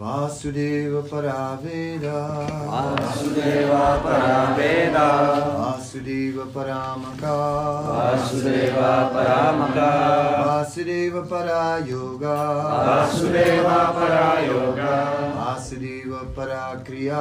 Vasudeva Paraveda Vasudeva Paraveda Vasudeva Paramaka Vasudeva Paramaka Vasudeva Parayoga Vasudeva Parayoga Vasudeva Parakriya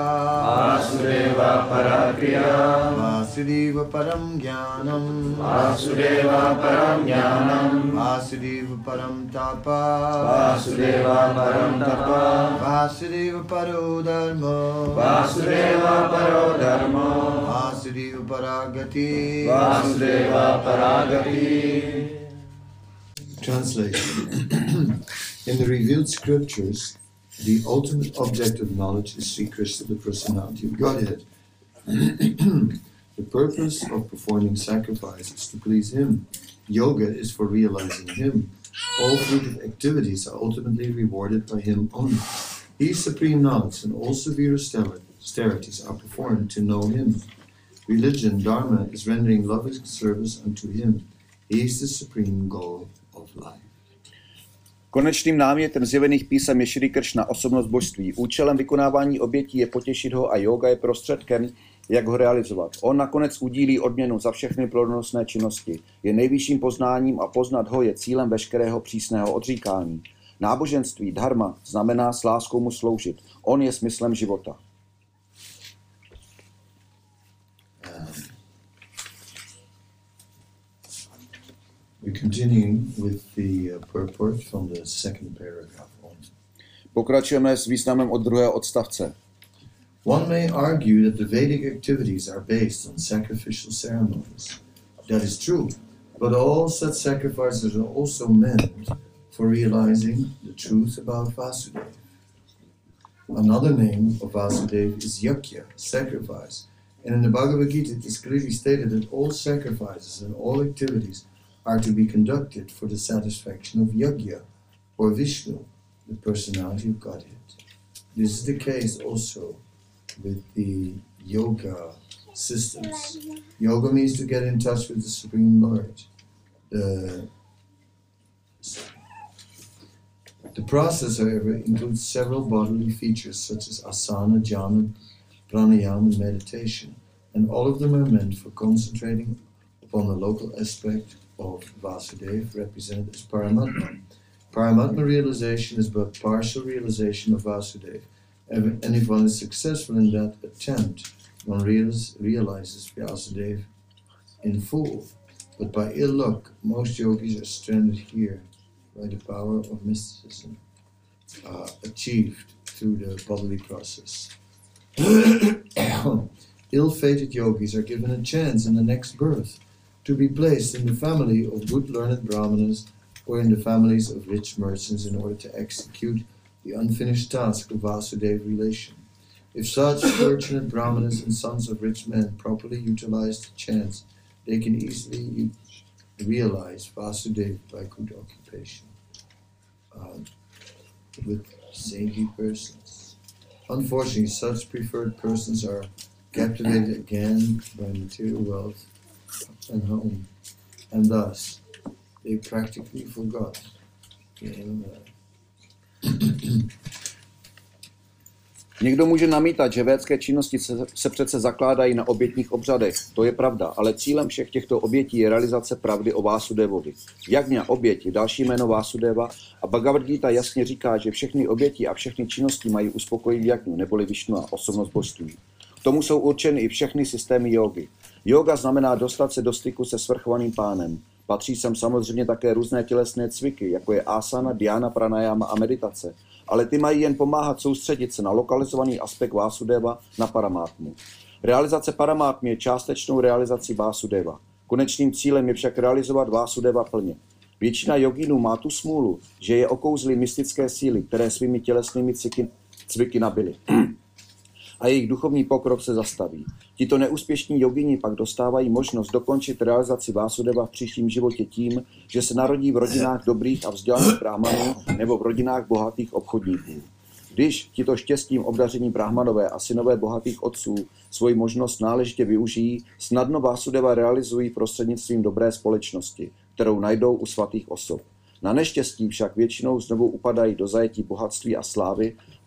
Vasudeva Parakriya Vasudeva Param Jnanam Vasudeva Param Jnanam Vasudeva Param Tapa Vasudeva Param Tapa Vasudeva Paro Dharma Vasudeva Paro Dharma Vasudeva Paragati Vasudeva Paragati Translation. In the revealed scriptures, the ultimate object of knowledge is Sri Krishna, the personality of Godhead. the purpose of performing sacrifice is to please Him. Yoga is for realizing Him. All fruitive activities are ultimately rewarded by Him only. He is supreme knowledge, and all severe austerities are performed to know Him. Religion, Dharma, is rendering loving service unto Him. He is the supreme goal of life. Konečným námětem zjevených písem je Šri Kršna, osobnost božství. Účelem vykonávání obětí je potěšit ho a yoga je prostředkem, jak ho realizovat. On nakonec udílí odměnu za všechny plodonostné činnosti. Je nejvyšším poznáním a poznat ho je cílem veškerého přísného odříkání. Náboženství, dharma, znamená s láskou mu sloužit. On je smyslem života. We continue with the uh, purport from the second paragraph on. Pokračujeme s významem od druhého odstavce. One may argue that the Vedic activities are based on sacrificial ceremonies. That is true, but all such sacrifices are also meant for realizing the truth about Vasudeva. Another name of Vasudeva is Yakya, sacrifice, and in the Bhagavad Gita it is clearly stated that all sacrifices and all activities are to be conducted for the satisfaction of Yagya, or Vishnu, the personality of Godhead. This is the case also with the yoga systems. Yoga means to get in touch with the Supreme Lord. The, the process, however, includes several bodily features such as asana, jhana, pranayama, and meditation, and all of them are meant for concentrating upon the local aspect of Vasudeva, represented as Paramatma. Paramatma realization is but partial realization of Vasudeva, and if one is successful in that attempt, one realize, realizes Vasudeva in full. But by ill luck, most yogis are stranded here by the power of mysticism uh, achieved through the bodily process. Ill fated yogis are given a chance in the next birth to be placed in the family of good learned brahmanas or in the families of rich merchants in order to execute the unfinished task of Vasudeva relation. If such fortunate brahmanas and sons of rich men properly utilize the chance, they can easily realize Vasudeva by good occupation um, with saintly persons. Unfortunately, such preferred persons are captivated again by material wealth and home, and thus they practically forgot the life. Někdo může namítat, že védské činnosti se, se přece zakládají na obětních obřadech. To je pravda, ale cílem všech těchto obětí je realizace pravdy o Vásudevovi. Jagňa, oběť, je další jméno Vásudeva a Bhagavad Gita jasně říká, že všechny oběti a všechny činnosti mají uspokojit Jagnu, neboli Višnu a osobnost božství. K tomu jsou určeny i všechny systémy jógy. Yoga znamená dostat se do styku se svrchovaným pánem. Patří sem samozřejmě také různé tělesné cviky, jako je asana, dhyana, pranayama a meditace. Ale ty mají jen pomáhat soustředit se na lokalizovaný aspekt Vásudeva na paramátmu. Realizace paramátmy je částečnou realizací Vásudeva. Konečným cílem je však realizovat Vásudeva plně. Většina jogínů má tu smůlu, že je okouzly mystické síly, které svými tělesnými cviky, cviky nabily a jejich duchovní pokrok se zastaví. Tito neúspěšní jogini pak dostávají možnost dokončit realizaci Vásudeva v příštím životě tím, že se narodí v rodinách dobrých a vzdělaných brahmanů nebo v rodinách bohatých obchodníků. Když tito štěstím obdaření brahmanové a synové bohatých otců svoji možnost náležitě využijí, snadno Vásudeva realizují prostřednictvím dobré společnosti, kterou najdou u svatých osob. Na neštěstí však většinou znovu upadají do zajetí bohatství a slávy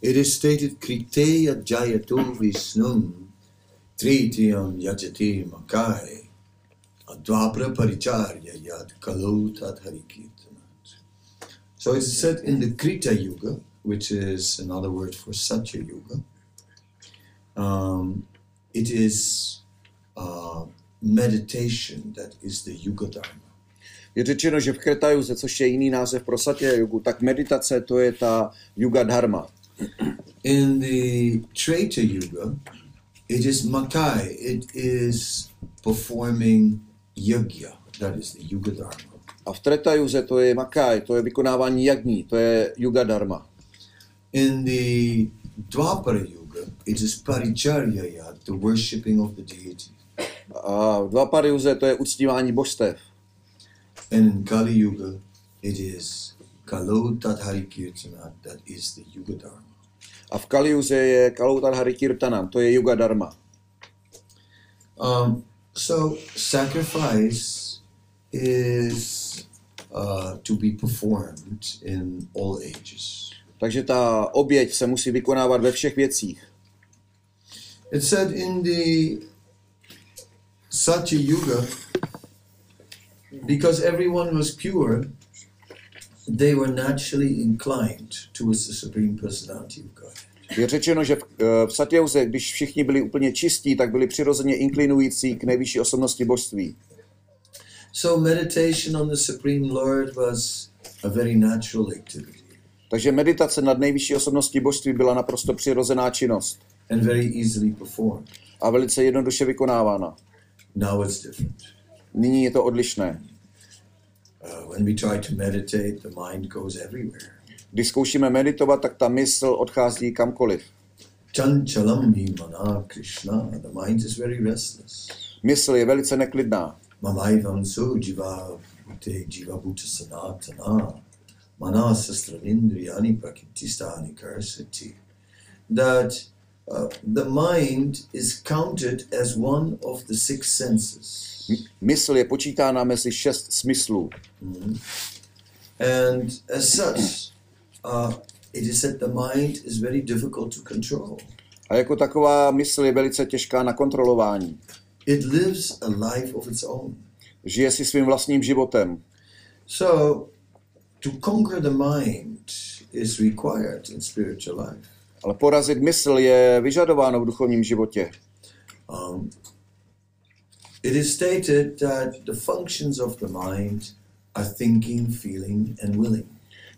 It is stated Kriteya Jayato Visnum Tritiyam Yajati Makai Advapra Paricharya Yad Kalau Tat Harikirtanat. So it's said in the Krita Yuga, which is another word for Satya Yuga, um, it is uh, meditation that is the Yuga Dharma. Je řečeno, že v Kretajuze, což je jiný název pro Satya Yugu, tak meditace to je ta Yuga Dharma. In the Treta Yuga, it is Makai, it is performing yajna, that is the Yuga Dharma. A v Tretajuze to je Makaj, to je vykonávání jagní, to je Yuga Dharma. In the Dwapara Yuga, it is Paricharya Yad, the worshipping of the deity. A v Dvapariuze to je uctívání božstev. And in Kali Yuga, it is Kalo Tathari Kirtana, that is the Yuga Dharma. A v Kaliuze je Kaloutar Hari Kirtanam, to je Yuga Dharma. Um, so sacrifice is uh, to be performed in all ages. Takže ta oběť se musí vykonávat ve všech věcích. It said in the Satya Yuga, because everyone was pure, they were naturally inclined towards the Supreme Personality of God. Je řečeno, že v, eh, v Satyauze, když všichni byli úplně čistí, tak byli přirozeně inklinující k nejvyšší osobnosti božství. So meditation on the Supreme Lord was a very natural activity Takže meditace nad nejvyšší osobností božství byla naprosto přirozená činnost and very easily performed. a velice jednoduše vykonávána. Now it's different. Nyní je to odlišné. Když zkoušíme meditovat, tak ta mysl odchází kamkoliv. Chanchalam mana Krishna. The mind is very restless. Mysl je velice neklidná. Mamaivam jiva bhute jiva bhuta sanatana. Manasastravindriyani prakitisthani karsati. That uh, the mind is counted as one of the six senses. Mysl je počítána mezi šest smyslů. And as such, uh, it is said the mind is very difficult to control. A jako taková mysl je velice těžká na kontrolování. It lives a life of its own. Žije si svým vlastním životem. So, to conquer the mind is required in spiritual life. Ale porazit mysl je vyžadováno v duchovním životě. Um, it is stated that the functions of the mind are thinking, feeling, and willing.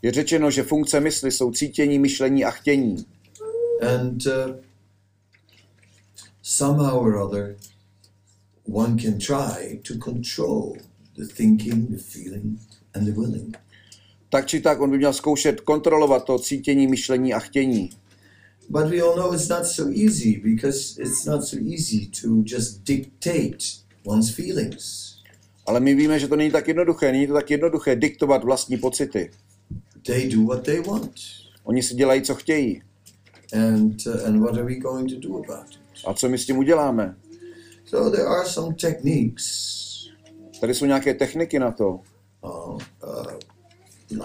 Je řečeno, že funkce mysli jsou cítění, myšlení a chtění. And uh, somehow or other, one can try to control the thinking, the feeling, and the willing. Tak či tak, on by měl zkoušet kontrolovat to cítění, myšlení a chtění. But we all know it's not so easy because it's not so easy to just dictate one's feelings. Ale my víme, že to není tak jednoduché. Není to tak jednoduché diktovat vlastní pocity. They do what they want. Oni si dělají, co chtějí. And, uh, and what are we going to do about it? A co my s tím uděláme? So there are some techniques, Tady jsou nějaké techniky na to, uh, uh,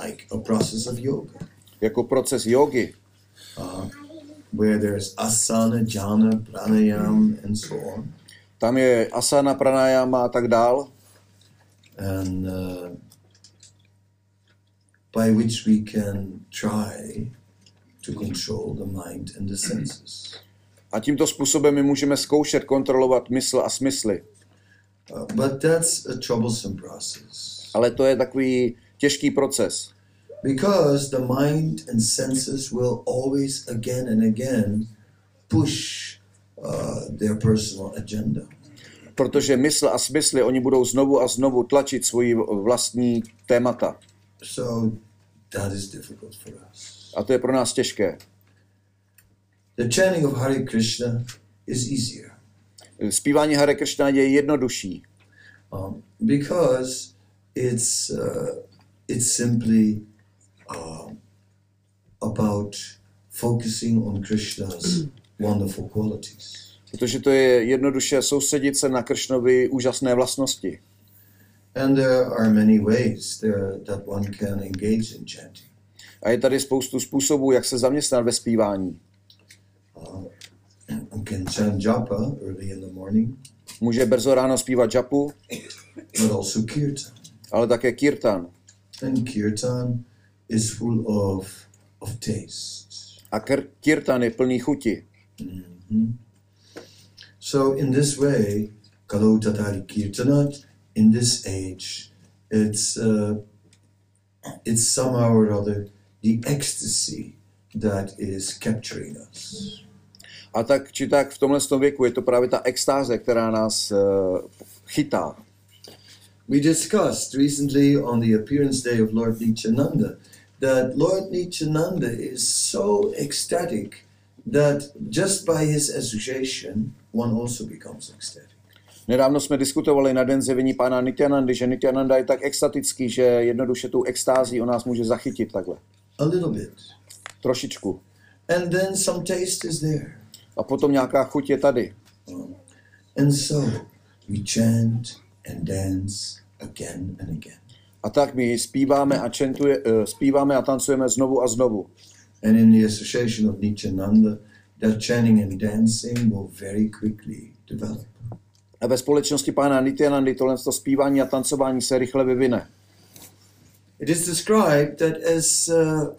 like a process of yoga, jako proces jogy, uh, where there's asana, jhana, pranayam, and so on. Tam je asana, pranayama a tak dál, and uh, by which we can try to control the mind and the senses. a tímto způsobem my můžeme zkoušet kontrolovat mysl a smysly. Uh, but that's a troublesome process Ale to je takový těžký proces, because the mind and senses will always again and again push uh, their personal agenda. protože mysl a smysly, oni budou znovu a znovu tlačit svoji vlastní témata. So that is difficult for us. A to je pro nás těžké. The chanting of Hare Krishna is easier Zpívání Hare Krishna je jednodušší, um, because it's uh, it's simply um, about focusing on Krishna's wonderful qualities. protože to je jednoduše soustředit se na Kršnovy úžasné vlastnosti. And there are many ways there that one can engage in chanting. A je tady spoustu způsobů, jak se zaměstnat ve zpívání. Uh, one can chant japa early in the morning, Může brzo ráno zpívat japu, but also kirtan. ale také kirtan. And kirtan is full of of taste. A kir- kirtan je plný chuti. So in this way, Kalau Tatari Kirtanat, in this age, it's uh, it's somehow or other the ecstasy that is capturing us. A tak či tak v tomhle tom věku je to právě ta extáze, která nás uh, chytá. We discussed recently on the appearance day of Lord Nityananda that Lord Nityananda is so ecstatic that just by his association, one also becomes ecstatic. Nedávno jsme diskutovali na den zjevení pána Nityanandy, že Nityananda je tak extatický, že jednoduše tu extází o nás může zachytit takhle. A little bit. Trošičku. And then some taste is there. A potom nějaká chuť je tady. And so we chant and dance again and again. A tak my zpíváme a, čentuje, uh, zpíváme a tancujeme znovu a znovu. And in the association of Nityananda, that chanting and dancing will very quickly develop. A ve společnosti pána Nityanandy tohle to zpívání a tancování se rychle vyvine. It is described that as uh,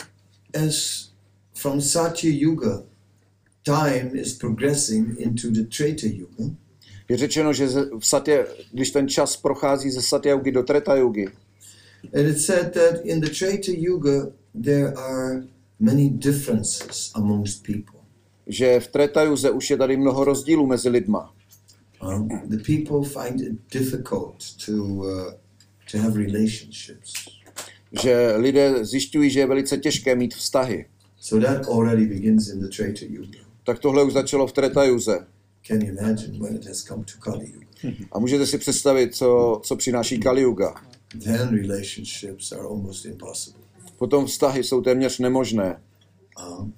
as from Satya Yuga, time is progressing into the Treta Yuga. Je řečeno, že v satě, když ten čas prochází ze Satyaugy do Treta Yugy, And it said that in the Treta Yuga there are many differences amongst people. že v Treta Yuze už je tady mnoho rozdílů mezi lidma. Um, the people find it difficult to uh, to have relationships. Že lidé zjišťují, že je velice těžké mít vztahy. So that already begins in the Treta Yuga. Tak tohle už začalo v Treta Yuze. Can you imagine when it has come to Kali Yuga? A můžete si představit, co, co přináší Kali Yuga. Then relationships are almost impossible. Potom vztahy jsou téměř nemožné. Um,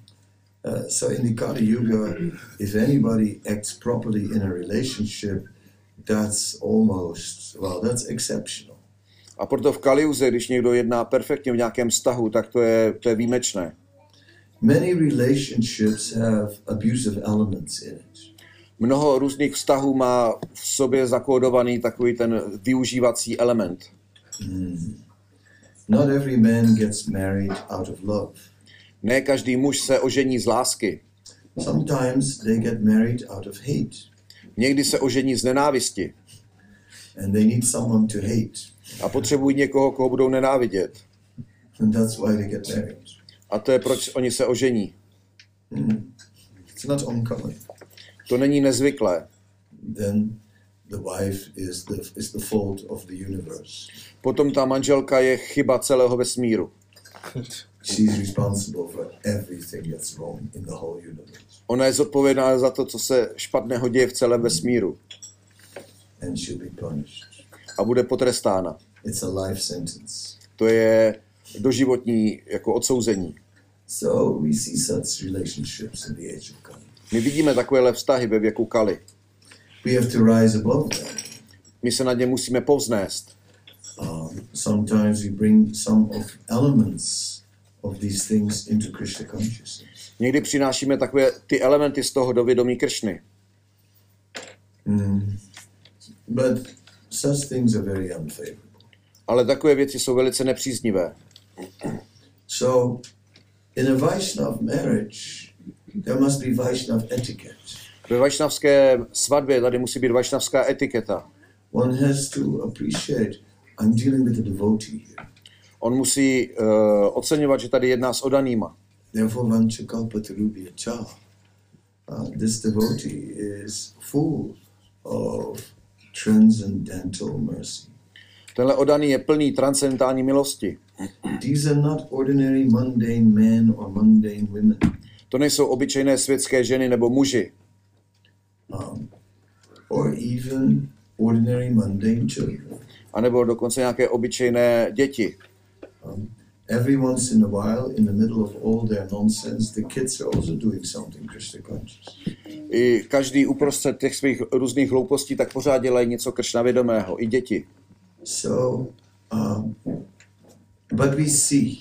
uh, so in the Kali Yuga, if anybody acts properly in a relationship, that's almost well, that's exceptional. A proto v Kaliuze, když někdo jedná perfektně v nějakém vztahu, tak to je, to je výjimečné. Many relationships have abusive elements in it. Mnoho různých vztahů má v sobě zakódovaný takový ten využívací element. Not every man gets married out of love. Ne každý muž se ožení z lásky. Sometimes they get married out of hate, Někdy se ožení z nenávisti and they need someone to hate, a potřebují někoho, koho budou nenávidět. and that's why they get married. A to je, proč oni se ožení. It's not uncommon. To není nezvyklé. Then the wife is the is the fault of the universe. Potom ta manželka je chyba celého vesmíru. She's responsible for everything that's wrong in the whole universe, Ona je zodpovědná za to, co se špatného děje v celém vesmíru and she'll be punished. a bude potrestána. It's a life sentence. To je doživotní jako odsouzení. So we see such relationships in the age of Kali. My vidíme takovéhle vztahy ve věku Kali. We have to rise above them. My se nad ně musíme povznést. Um, sometimes we bring some of elements of these things into Krishna consciousness. Někdy přinášíme takové ty elementy z toho do vědomí Kršny. But such things are very unfavorable. Ale takové věci jsou velice nepříznivé. So, in a Vaishnav marriage, there must be Vaishnav etiquette. Ve vašnavské svatbě tady musí být vašnavská etiketa. One has to appreciate I'm dealing with a devotee here. On musí uh, oceňovat, že tady jedná s odanýma. Therefore, Vanchakalpatarubhya cha. Uh, this devotee is full of transcendental mercy. Tenhle odaný je plný transcendentální milosti. These are not ordinary mundane men or mundane women. To nejsou obyčejné světské ženy nebo muži, um, or even ordinary mundane children. anebo dokonce nějaké obyčejné děti. Um, every once in a while, in the middle of all their nonsense, the kids are also doing something Krishna conscious. I každý uprostřed těch svých různých hloupostí tak pořád dělají něco kršnavědomého, i děti. So, um, but we see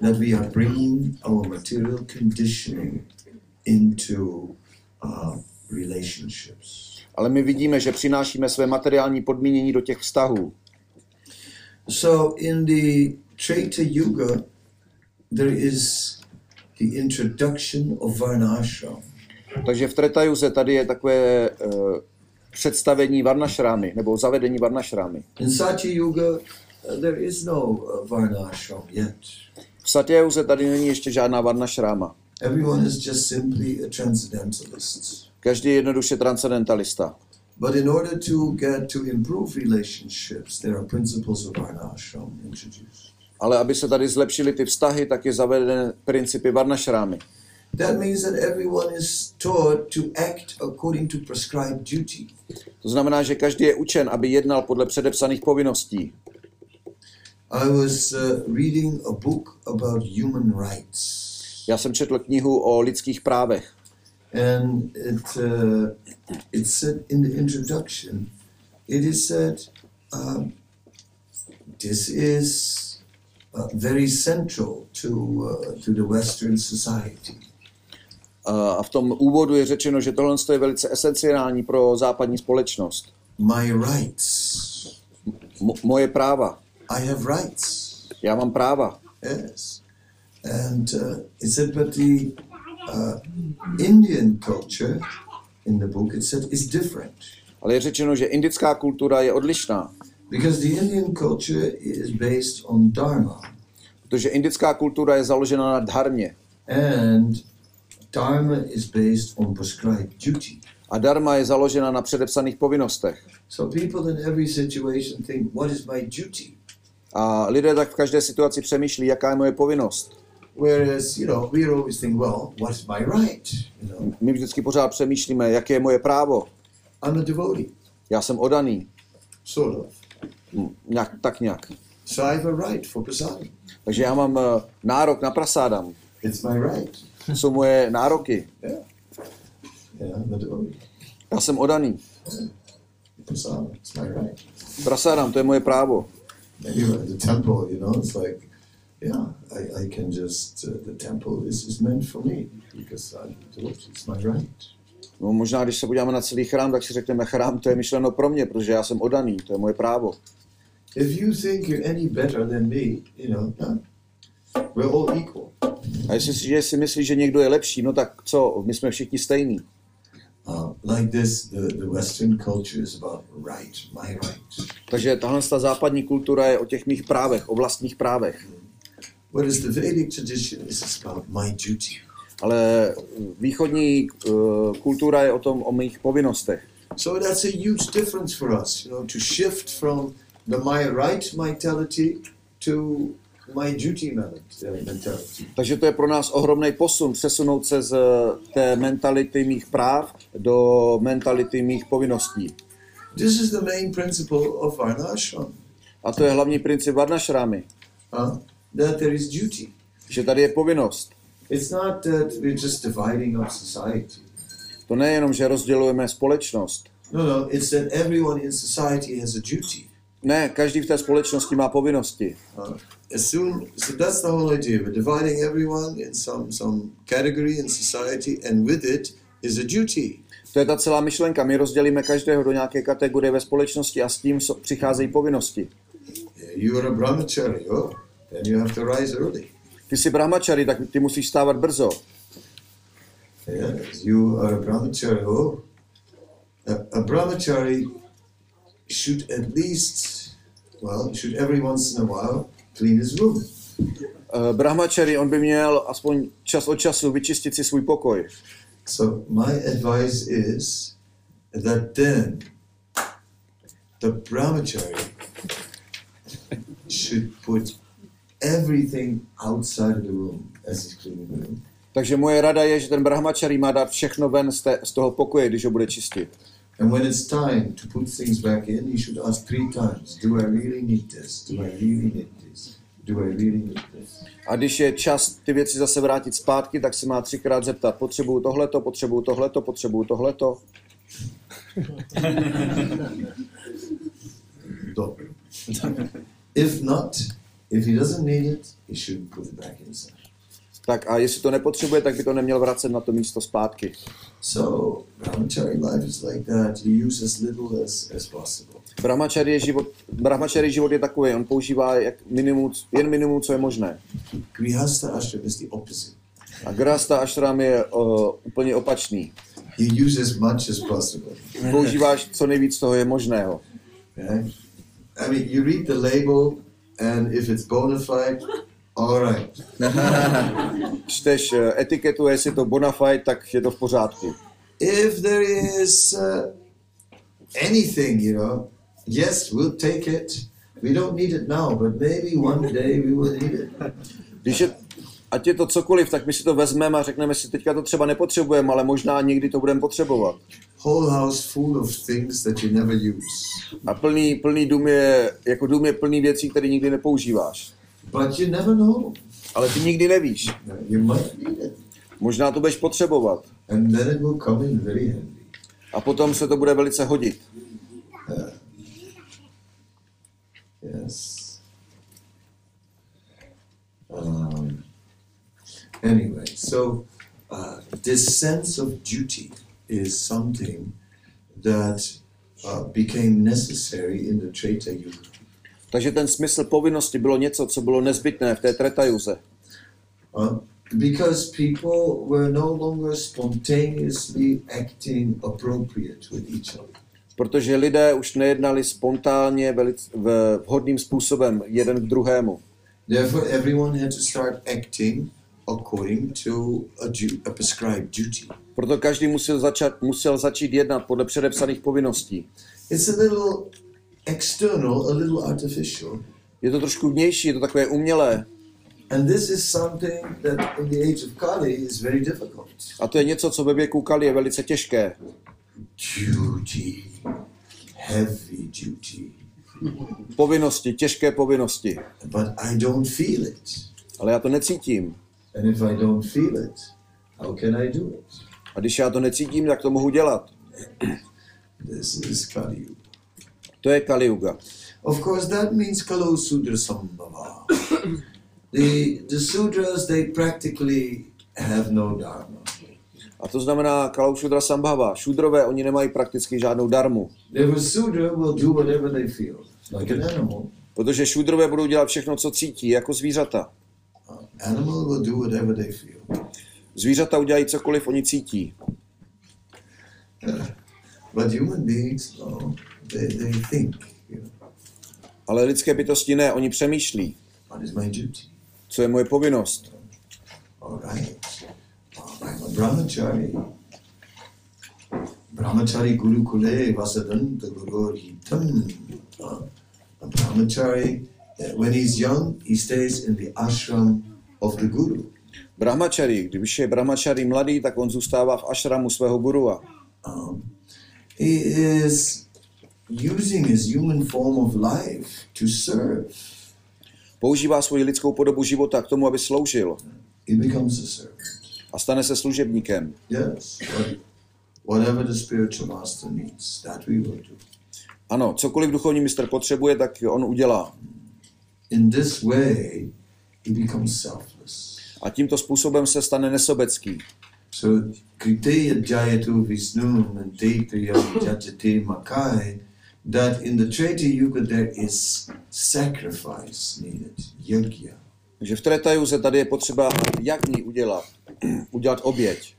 that we are bringing our material conditioning into uh. Ale my vidíme, že přinášíme své materiální podmínění do těch vztahů. So, in the Treta Yuga, there is the introduction of Varnashram. Takže v Tretajuze tady je takové uh, představení Varnašrámy, nebo zavedení Varnašrámy. In Satya Yuga, uh, there is no uh, Varnashram yet. V Satyajuze tady není ještě žádná Varnašráma. Everyone is just simply a transcendentalist. Každý je jednoduše transcendentalista. But in order to get to improve relationships, there are principles of Varnashram introduced. Ale aby se tady zlepšily ty vztahy, tak je zaveden principy Varnašrámy. That means that everyone is taught to act according to prescribed duty. To znamená, že každý je učen, aby jednal podle předepsaných povinností. I was uh, reading a book about human rights, Já jsem četl knihu o lidských právech and it uh, it said in the introduction, it is said um, this is uh, very central to uh, to the Western society. a v tom úvodu je řečeno, že tohle je velice esenciální pro západní společnost. My rights. Mo- moje práva. I have rights. Já mám práva. Yes. And uh, it said, but the uh, Indian culture in the book, it said, is different. Ale je řečeno, že indická kultura je odlišná, Because the Indian culture is based on Dharma. protože indická kultura je založena na dharmě And Dharma is based on prescribed duty. a dharma je založena na předepsaných povinnostech. So people in every situation think, what is my duty? A lidé tak v každé situaci přemýšlí, jaká je moje povinnost. Whereas, you know, we always think, well, what's my right? You know, My vždycky pořád přemýšlíme, jaké je moje právo. I'm a devotee, Já jsem odaný, sort of. Hm, nějak, tak nějak. So I have a right for prasadam. Takže já mám eh, nárok na prasádam. It's my right. To jsou moje nároky. Yeah. Yeah, I'm a devotee. Já jsem odaný. Prasadam, it's my right. Prasádam, to je moje právo. Anyway, the temple, you know, it's like, yeah, I, I can just, uh, the temple is, is meant for me because a devotee, it's my right. No, možná, když se podíváme na celý chrám, tak si řekneme, chrám to je myšleno pro mě, protože já jsem odaný, to je moje právo. If you think you're any better than me, you know, no, we're all equal. A jestli si, že si myslíš, že někdo je lepší, no tak co, my jsme všichni stejní. Uh, like this, the, the Western culture is about right, my right. Takže tahle ta západní kultura je o těch mých právech, o vlastních právech. Whereas the Vedic tradition is about my duty. Ale východní uh, kultura je o tom, o mých povinnostech. So that's a huge difference for us, you know, to shift from the my right mentality to my duty mentality. Takže to je pro nás ohromný posun, přesunout se z té mentality mých práv do mentality mých povinností. This is the main principle of Varnashram, A to je hlavní princip Varnašrámy, uh, that there is duty. že tady je povinnost. It's not that we're just dividing up society. To nejenom, že rozdělujeme společnost. No, no, it's that everyone in society has a duty. Ne, každý v té společnosti má povinnosti. Uh, as soon, so that's the whole idea. We're dividing everyone in some some category in society, and with it is a duty. To je ta celá myšlenka. My rozdělíme každého do nějaké kategorie ve společnosti a s tím so- přicházejí povinnosti. You are a brahmachari, oh, then you have to rise early. Ty jsi brahmačary, tak ty musíš stávat brzo. Yes, you are a brahmachari. Oh, a, a brahmachari should at least, well, should every once in a while clean his room. Uh, brahmačary, on by měl aspoň čas od času vyčistit si svůj pokoj. So my advice is that then the brahmachari should put everything outside of the room as he's cleaning the room. Takže moje rada je, že ten brahmačari má dát všechno ven z, té, z toho pokoje, když ho bude čistit. And when it's time to put things back in, he should ask three times, do I really need this? Do I really need this? Do I really need this? A když je čas ty věci zase vrátit zpátky, tak se má třikrát zeptat, potřebuju tohleto, potřebuju tohleto, potřebuju tohleto. Dobro. if not, if he doesn't need it, he should put it back inside. Tak a jestli to nepotřebuje, tak by to neměl vracet na to místo zpátky. So brahmachari life is like that. You use as little as, as possible. Brahmachari život, brahmachari život je takový, on používá jak minimum, jen minimum, co je možné. Grihastha ashram is the opposite. A Grasta ashram je uh, úplně opačný. You use as much as possible. Používáš co nejvíc toho je možného. Right? I mean, you read the label, and if it's bona fide, all right. Čteš eh, etiketu, jestli je to bona fide, tak je to v pořádku. If there is uh, anything, you know, yes, we'll take it. We don't need it now, but maybe one day we will need it. Když je, ať je to cokoliv, tak my si to vezmeme a řekneme si, teďka to třeba nepotřebujeme, ale možná někdy to budeme potřebovat. Whole house full of things that you never use. A plný, plný dům je, jako dům je plný věcí, které nikdy nepoužíváš. But you never know. Ale ty nikdy nevíš. You might need it. Možná to budeš potřebovat. And then it will come in very handy. A potom se to bude velice hodit. Yes. Um, anyway, so uh, this sense of duty is something that uh, became necessary in the Treta Yuga. Takže ten smysl povinnosti bylo něco, co bylo nezbytné v té tretajuze. Uh, because people were no longer spontaneously acting appropriate with each other. Protože lidé už nejednali spontánně velice, v, vhodným způsobem jeden k druhému. Therefore, everyone had to start acting according to a, a prescribed duty. Proto každý musel, začat, musel začít jednat podle předepsaných povinností. It's a little external, a little artificial. Je to trošku vnější, je to takové umělé. And this is something that in the age of Kali is very difficult. A to je něco, co ve věku Kali je velice těžké. Duty, heavy duty. Povinnosti, těžké povinnosti. But I don't feel it. Ale já to necítím. And if I don't feel it, how can I do it? A když já to necítím, tak to mohu dělat. This is Kali Yuga. To je Kali Yuga. Of course, that means Kalo Sudra Sambhava. the, the sudras, they practically have no dharma. A to znamená Kalau Shudra Sambhava. Šudrové, oni nemají prakticky žádnou darmu. Sudra will do whatever they feel, like an animal. Protože šudrové budou dělat všechno, co cítí, jako zvířata. Animal will do whatever they feel. Zvířata udělají cokoliv oni cítí. But human beings, no, they, they think, you know, Ale lidské bytosti ne, oni přemýšlí, what is my duty? co je moje povinnost. All right. Brahmachari. Brahmachari Guru Kule Vasadanta Guru Hitam. A brahmachari, uh, when he's young, he stays in the ashram of the Guru. Brahmačari, když je brahmačari mladý, tak on zůstává v ašramu svého gurua. Um, he is using his human form of life to serve. Používá svoji lidskou podobu života k tomu, aby sloužil He becomes a servant. a stane se služebníkem. Yes. what- Whatever the spiritual master needs, that we will do. Ano, cokoliv duchovní mistr potřebuje, tak on udělá. In this way, he becomes selfless. A tímto způsobem se stane nesobecký. So, Kriteya Jayatu Vishnu and Tetriyam Jajate Makai, that in the Treta Yuga there is sacrifice needed, yajna. Takže v Tretajuze tady je potřeba jagní udělat, udělat oběť.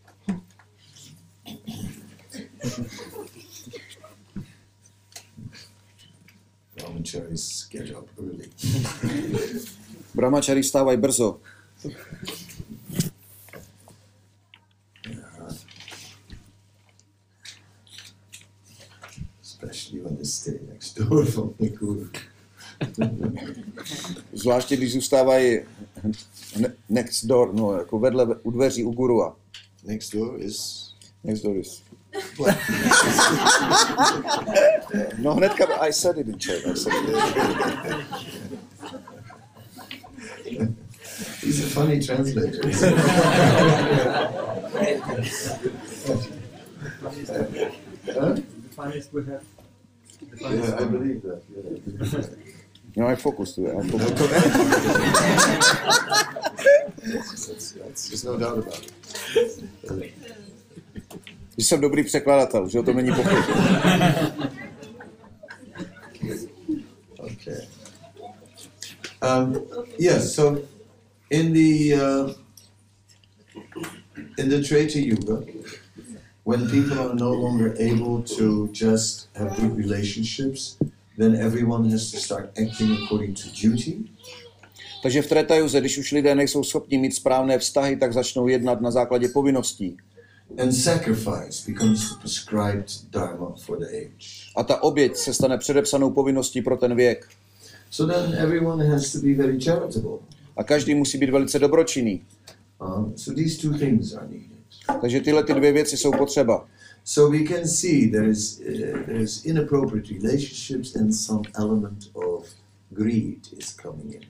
Brahmacharis get up early. Brahmačarí stávají brzo. They stay next door from the Guru. Zvláště když zůstávají ne- next door, no, jako vedle u dveří u gurua. Next door is Next door is. No hnedka, I said it in chat. I said it. He's a funny translator. huh? finest we have. Yeah, I believe that. Yeah. No, I focus to it. I focus. That's, that's, there's no doubt about it. Že jsem dobrý překladatel, že o tom není pochyb. Okay. Um, yes. So, in the uh, in the Treta Yuga, when people are no longer able to just have good relationships, then everyone has to start acting according to duty. Takže v Tretajuze, když už lidé nejsou schopni mít správné vztahy, tak začnou jednat na základě povinností. And sacrifice becomes the prescribed dharma for the age. A ta oběť se stane předepsanou povinností pro ten věk. So then everyone has to be very charitable. A každý musí být velice dobročinný. Um, so these two things are needed. Takže tyhle ty dvě věci jsou potřeba. So we can see there is uh, there is inappropriate relationships and some element of greed is coming in.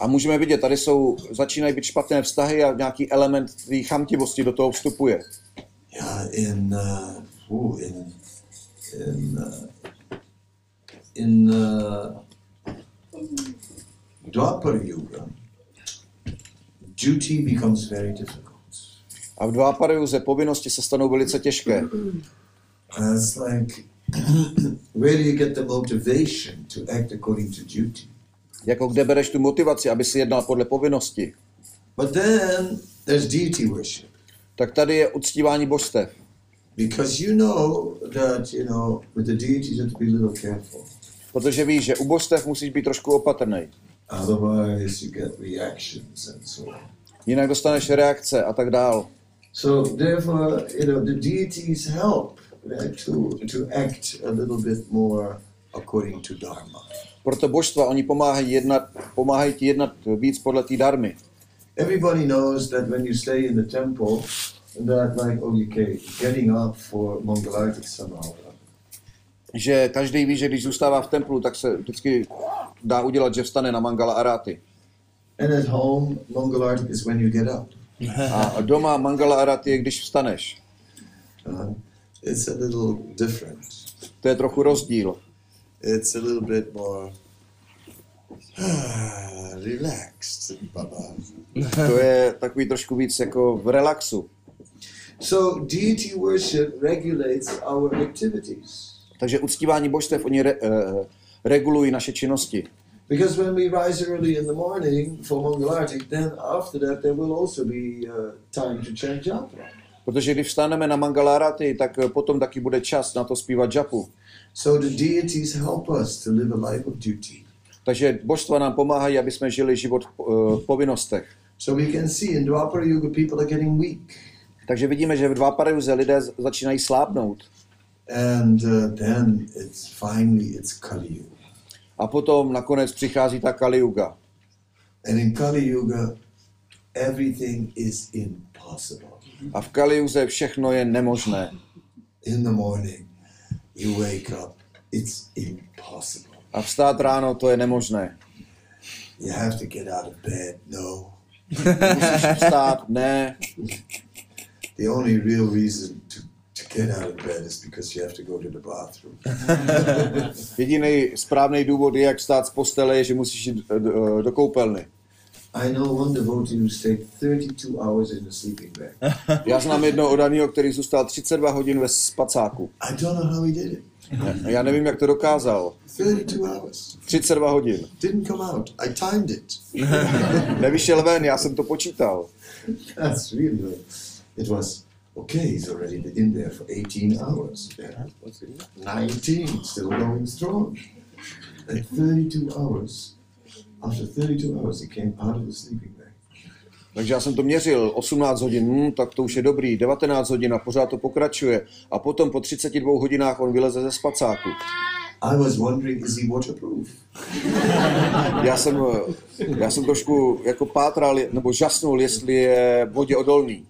A můžeme vidět, tady jsou, začínají být špatné vztahy a nějaký element té chamtivosti do toho vstupuje. Yeah, in uh, ooh, in in uh, in uh, Dwapara Yuga, duty becomes very difficult. A v Dváparajuze povinnosti se stanou velice těžké. It's like where do you get the motivation to act according to duty? Jako kde bereš tu motivaci, aby si jednal podle povinnosti. But then there's deity worship. Tak tady je uctívání božstev. Because you know that, you know, with the deities you have to be a little careful. Protože víš, že u božstev musíš být trošku opatrný. Otherwise you get reactions and so on. Jinak dostaneš reakce a tak dál. So therefore, you know, the deities help right, to, to act a little bit more according to Dharma. Proto božstva, oni pomáhají, jednat, pomáhají ti jednat víc podle té darmy. Everybody knows that when you stay in the temple, that like, okay, getting up for Mangalartik somehow. Že každý ví, že když zůstává v templu, tak se vždycky dá udělat, že vstane na Mangala Arati. And at home, Mangalartik is when you get up. A doma Mangala Arati je, když vstaneš. Uh, it's a little different. To je trochu rozdíl. It's a little bit more relaxed, Baba. To je takový trošku víc jako v relaxu. So deity worship regulates our activities. Takže uctívání božstev, oni re, uh, regulují naše činnosti. Because when we rise early in the morning for Mangalartik, then after that there will also be uh, time to chant japa. Protože když vstaneme na Mangalarati, tak eh, potom taky bude čas na to zpívat japu. So the deities help us to live a life of duty. Takže božstva nám pomáhají, aby jsme žili život uh, v povinnostech. So we can see in Dwapara Yuga people are getting weak. Takže vidíme, že v Dváparajuze lidé z- začínají slábnout. And uh, then it's finally it's Kali Yuga. A potom nakonec přichází ta Kali Yuga. And in Kali Yuga, everything is impossible. A v Kali Yuze všechno je nemožné. In the morning, you wake up, it's impossible. A vstát ráno, to je nemožné. You have to get out of bed. No. Musíš vstát, ne. The only real reason to, to get out of bed is because you have to go to the bathroom. Jediný správný důvod je, jak vstát z postele, je, že musíš jít eh, do, do koupelny. I know one devotee who stayed 32 hours in a sleeping bag. Já znám jednoho odaného, který zůstal 32 hodin ve spacáku. I don't know how he did it. Já nevím, jak to dokázal. 32 hours. 32 hodin. Didn't come out. I timed it. Nevyšel ven, já jsem to počítal. That's really good. It was okay. He's already in there for 18 hours. Yeah. 19, still going strong. At 32 hours, after 32 hours, he came out of the sleeping bag. Takže já jsem to měřil, 18 hodin, hm, tak to už je dobrý, 19 hodin a pořád to pokračuje. A potom po 32 hodinách on vyleze ze spacáku. I was wondering, is he waterproof? Já jsem, já jsem trošku jako pátral, nebo žasnul, jestli je vodě odolný.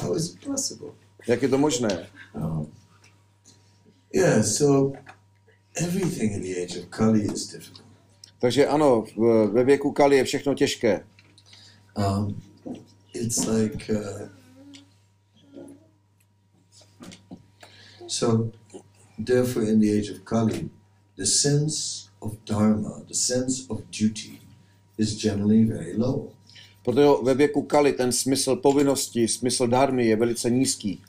How is it possible? Jak je to možné? Um, yeah, so everything in the age of Kali is difficult. Takže ano, v- ve věku Kali je všechno těžké. Um, it's like uh, so. Therefore, in the age of Kali, the sense of dharma, the sense of duty, is generally very low. Protože ve věku Kali ten smysl povinnosti, smysl dharmy je velice nízký.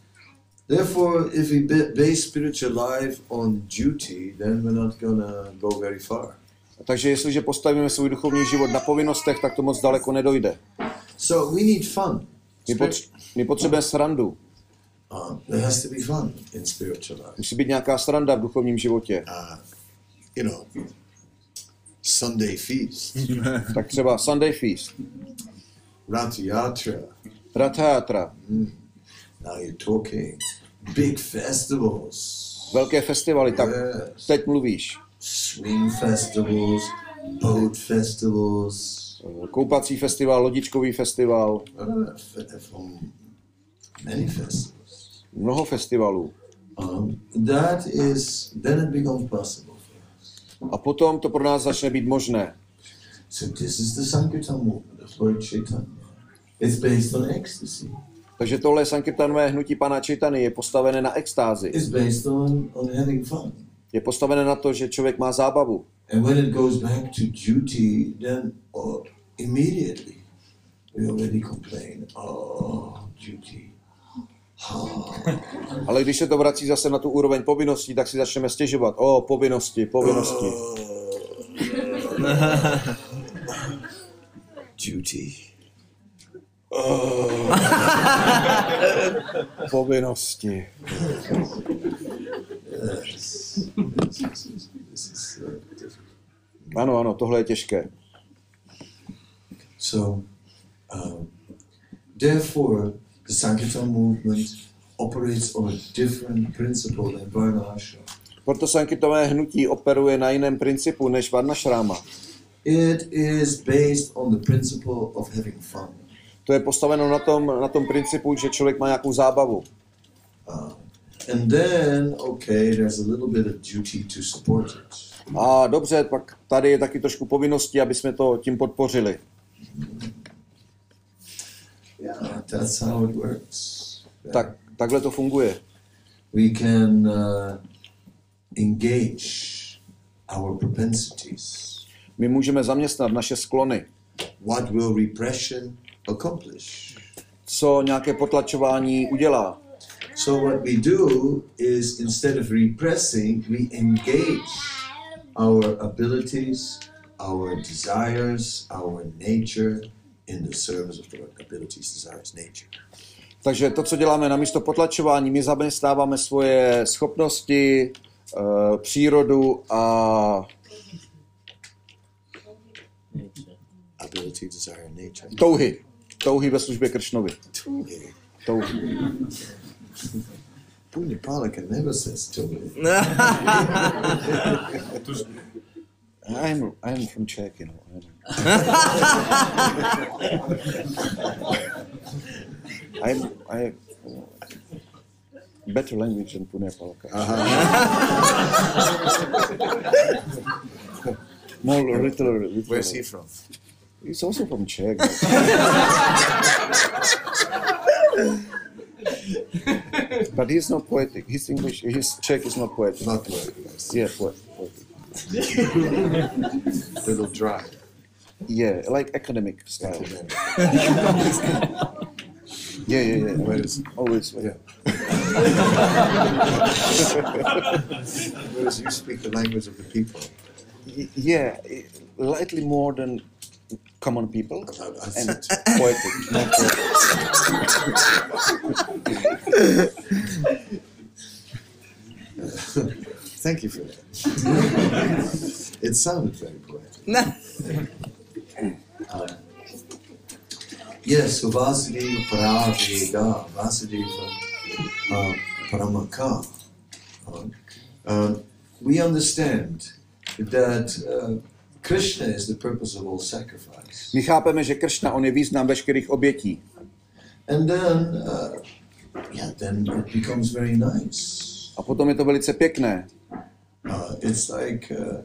Therefore, if we ba- base spiritual life on duty, then we're not gonna go very far. Takže jestliže postavíme svůj duchovní život na povinnostech, tak to moc daleko nedojde. So we need fun. My, potř- my potřebujeme srandu. Uh, there has to be fun in spiritual life. Musí být nějaká sranda v duchovním životě. Uh, you know, Sunday feast, Tak třeba Sunday Feast, Rati Yatra. Rathayatra, Now you're talking big festivals, velké festivaly, tak Yes. teď mluvíš. swing festivals, boat festivals, Koupací festival, lodičkový festival, uh, from many festivals. mnoho festivalů. Um, that is, then it becomes possible. A potom to pro nás začne být možné. So this is the Sankirtan movement of Lord Chaitanya. It's based on ecstasy. Takže tohle Sankirtanové hnutí pana Čitany je postavené na extázi. It's based on, on having fun. Je postavené na to, že člověk má zábavu. And when it goes back to duty, then oh, immediately we already complain. Oh, duty. Ale když se to vrací zase na tu úroveň povinností, tak si začneme stěžovat. O, povinnosti, povinnosti. duty. Povinnosti. Uh, difficult. Ano, ano, tohle je těžké. So, um, therefore, the Sankirtan movement operates on a different principle than Varnashram. Proto Sankirtové hnutí operuje na jiném principu než Varnašráma. It is based on the principle of having fun. To je postaveno na tom, na tom principu, že člověk má nějakou zábavu. Uh, and then, okay, there's a little bit of duty to support it. A dobře, pak tady je taky trošku povinnosti, aby jsme to tím podpořili. Yeah, that's how it works. Tak, takhle to funguje. We can uh, engage our propensities. My můžeme zaměstnat naše sklony. What will repression accomplish? Co nějaké potlačování udělá? So what we do is instead of repressing, we engage our abilities, our desires, our nature in the service of our abilities, desires, nature. Takže to, co děláme na místo potlačování, my zaměstnáváme svoje schopnosti, eh, přírodu a Ability, desire, nature. touhy. Touhy ve službě Kršnovi. Tuhi. Touhy. Punyapalika never says tuhi. I'm, I'm from Czech, you know. I'm, I better language than Pune Palka. Uh-huh. More little, little. Where's he from? He's also from Czech. but he's not poetic. His English, his Czech is not poetic. Not this. Yeah, poetic. poetic. Little dry. Yeah, like academic style. Yeah, yeah, yeah. Where is Always. yeah. Whereas you speak the language of the people. Y- Yeah, i- slightly more than common people I- I and poetic. more poetic. Thank you for that. it sounded very poetic. Um, yes, so Vasudeva Paraveda, Vasudeva uh, Paramaka. Um, um, we understand that uh, Krishna is the purpose of all sacrifice. My chápeme, že Kršna, on je význam veškerých obětí. And then, uh, yeah, then it becomes very nice. A potom je to velice pěkné. Uh, it's like, uh,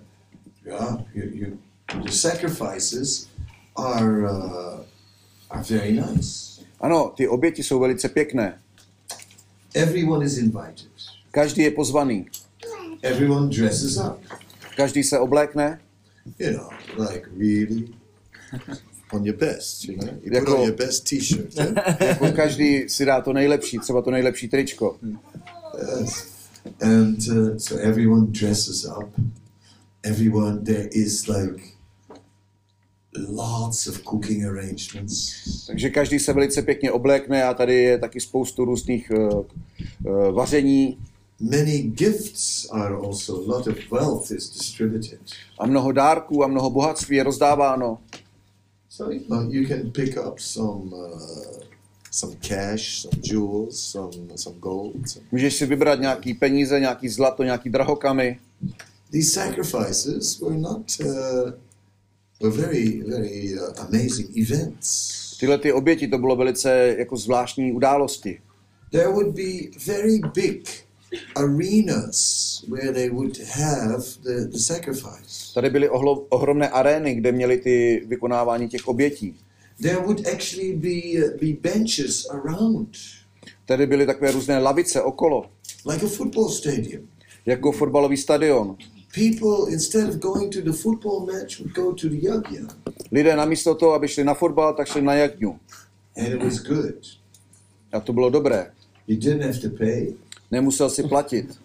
yeah, you, you, the sacrifices are uh, are very nice. Ano, ty oběti jsou velice pěkné. Everyone is invited. Každý je pozvaný. Everyone dresses up. Každý se oblékne. You know, like really on your best. You know, you put Jako- on your best T-shirt. yeah? Jako každý si dá to nejlepší, třeba to nejlepší tričko. Yes. And uh, so everyone dresses up. Everyone, there is like lots of cooking arrangements. Takže každý se velice pěkně oblékne a tady je taky spoustu různých uh, uh, vaření Many gifts are also, a lot of wealth is distributed. a mnoho dárků a mnoho bohatství je rozdáváno. So you, can pick up some uh, some cash, some jewels, some some gold. Some. Můžeš si vybrat nějaký peníze, nějaký zlato, nějaký drahokamy. These sacrifices were not uh, were very very uh, amazing events. Tyhle ty oběti, to bylo velice jako zvláštní události. There would be very big arenas where they would have the, the sacrifice. Tady byly ohlo, ohromné arény, kde měli ty vykonávání těch obětí. There would actually be uh, be benches around, Tady byly takové různé lavice okolo, like a football stadium. jako fotbalový stadion. People, instead of going to the football match, would go to the yagya, Lidé namísto toho, aby šli na fotbal, tak šli na jagňu. and it was good. A to bylo dobré. You didn't have to pay, Nemusel si platit.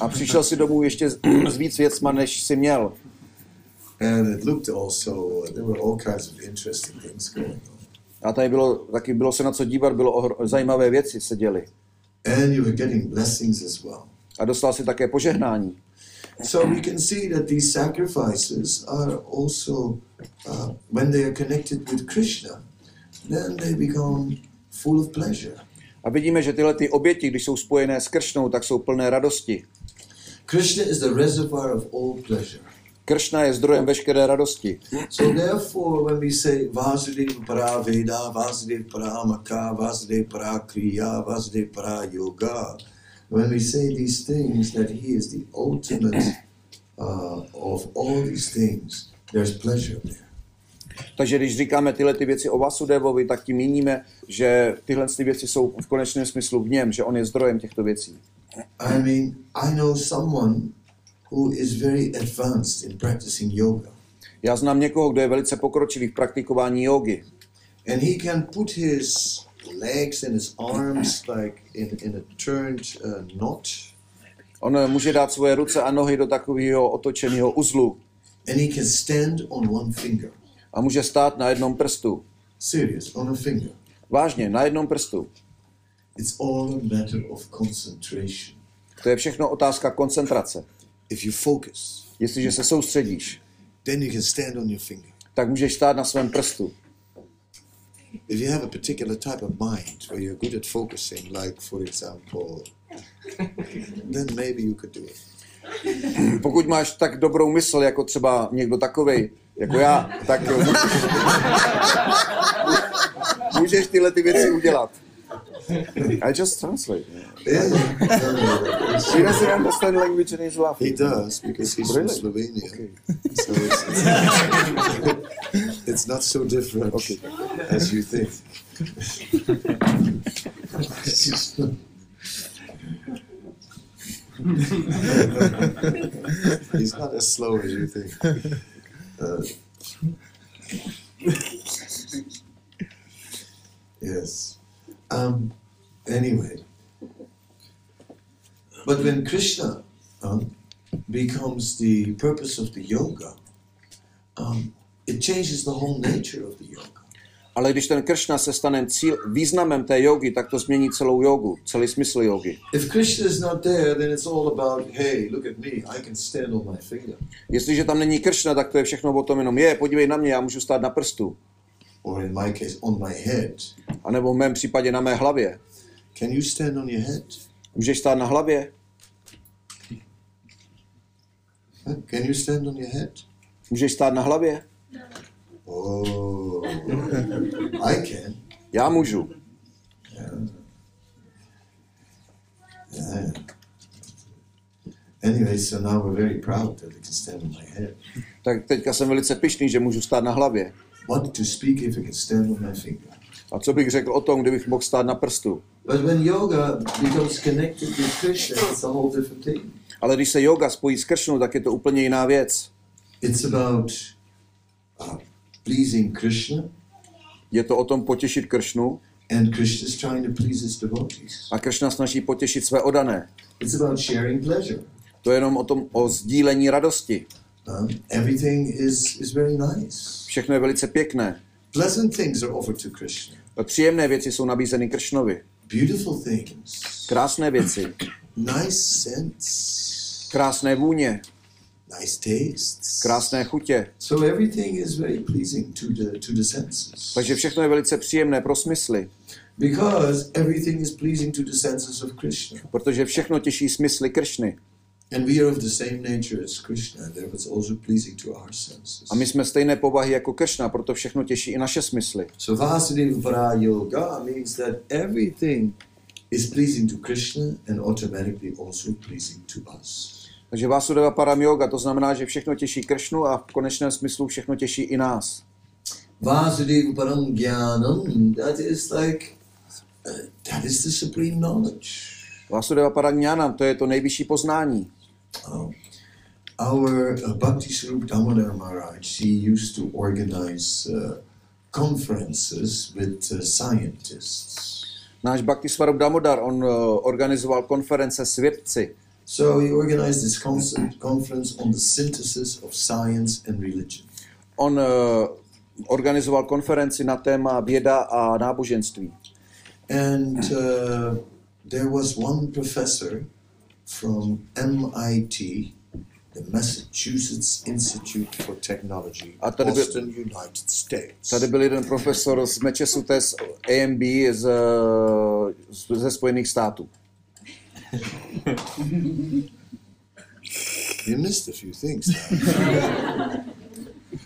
A přišel si domů ještě s, víc věcma, než si měl. A tady bylo, taky bylo se na co dívat, bylo ohro, zajímavé věci se děly. And you were getting blessings as well. A dostal si také požehnání. So we can see that these sacrifices are also, uh, when they are connected with Krishna, then they become full of pleasure. A vidíme, že tyhle ty oběti, když jsou spojené s kršnou, tak jsou plné radosti. Krishna is the reservoir of all pleasure. Kršna je zdrojem veškeré radosti. So therefore, when we say Vasudeva para Veda, Vasudeva para Maka, Vasudeva para Kriya, Vasudeva para Yoga, when we say these things, that He is the ultimate uh, of all these things, there's pleasure there. Takže když říkáme tyhle ty věci o Vasudevovi, tak tím míníme, že tyhle ty věci jsou v konečném smyslu v něm, že on je zdrojem těchto věcí. I mean, I know someone who is very advanced in practicing yoga, Já znám někoho, kdo je velice pokročilý v praktikování jogy. and he can put his legs and his arms like in, in a turned uh, knot, On může dát svoje ruce a nohy do takového otočeného uzlu and he can stand on one finger. A může stát na jednom prstu. Serious, on a finger. Vážně, na jednom prstu. It's all a matter of concentration. To je všechno otázka koncentrace. If you focus, Jestliže se soustředíš, then you can stand on your finger. tak můžeš stát na svém prstu. If you have a particular type of mind where you're good at focusing, like for example, then maybe you could do it. Pokud máš tak dobrou mysl, jako třeba někdo takovej, jako já, tak můžeš, tyhle ty věci udělat. I just translate. Yeah, He doesn't understand language and he's He does because he's Really? from Slovenia. Okay. So it's, it's, it's not so different Okay. as you think. he's not as slow as you think. Uh, yes. Um, anyway. But when Krishna um, becomes the purpose of the yoga, um, it changes the whole nature of the yoga. Ale když ten Krishna se stane cíl, významem té jogy, tak to změní celou jogu, celý smysl jogy. Jestliže tam není Krishna, tak to je všechno o tom jenom, je, podívej na mě, já můžu stát na prstu. Or in my case, on my head. A nebo v mém případě na mé hlavě. Can you stand on your head? Můžeš stát na hlavě? Can you stand on your head? Můžeš stát na hlavě? No. Oh, I can. Já můžu. Yeah. Anyway, so now we're very proud that we can stand on my head. Tak teďka jsem velice pišný, že můžu stát na hlavě. What to speak if I can stand on my finger? A co bych řekl o tom, kdybych mohl stát na prstu? But when yoga becomes connected with Krishna, it's a whole different thing. Ale když se yoga spojí s Kršnou, tak je to úplně jiná věc. It's about uh, pleasing Krishna, Je to o tom potěšit Kršnu and Krishna is trying to please his devotees. a Kršna snaží potěšit své odané. It's about sharing pleasure. To je jenom o tom o sdílení radosti. Um, everything is, is very nice. Všechno je velice pěkné. Pleasant things are offered to Krishna. Příjemné věci jsou nabízeny Kršnovi. Beautiful things. Krásné věci, Nice scents. krásné vůně, Nice tastes. krásné chutě. So everything is very pleasing to the to the senses. Takže všechno je velice příjemné pro smysly, Because everything is pleasing to the senses of Krishna. protože všechno těší smysly Kršny. And we are of the same nature as Krishna, and therefore it's also pleasing to our senses. A my jsme stejné povahy jako Kršna, proto všechno těší i naše smysly. So Vasudeva Para Yoga means that everything is pleasing to Krishna and automatically also pleasing to us. Takže Vasudeva Param Yoga, to znamená, že všechno těší Kršnu a v konečném smyslu všechno těší i nás. Vasudeva Param Jnanam, that is like, uh, that is the supreme knowledge. Vasudeva Parajnanam, to je to nejvyšší poznání. Uh, our uh, Bhakti Swarup Damodar Maharaj, he used to organize uh, conferences with uh, scientists. Náš Bhakti Svarup Damodar, on uh, organizoval konference s vědci. So he organized this con- conference on the synthesis of science and religion. On uh, organizoval konferenci na téma věda a náboženství. And uh, there was one professor from MIT, the Massachusetts Institute for Technology, A tady byl- Boston, United States. Tady byl jeden profesor z Massachusetts AMB z, z, ze Spojených států. You missed a few things.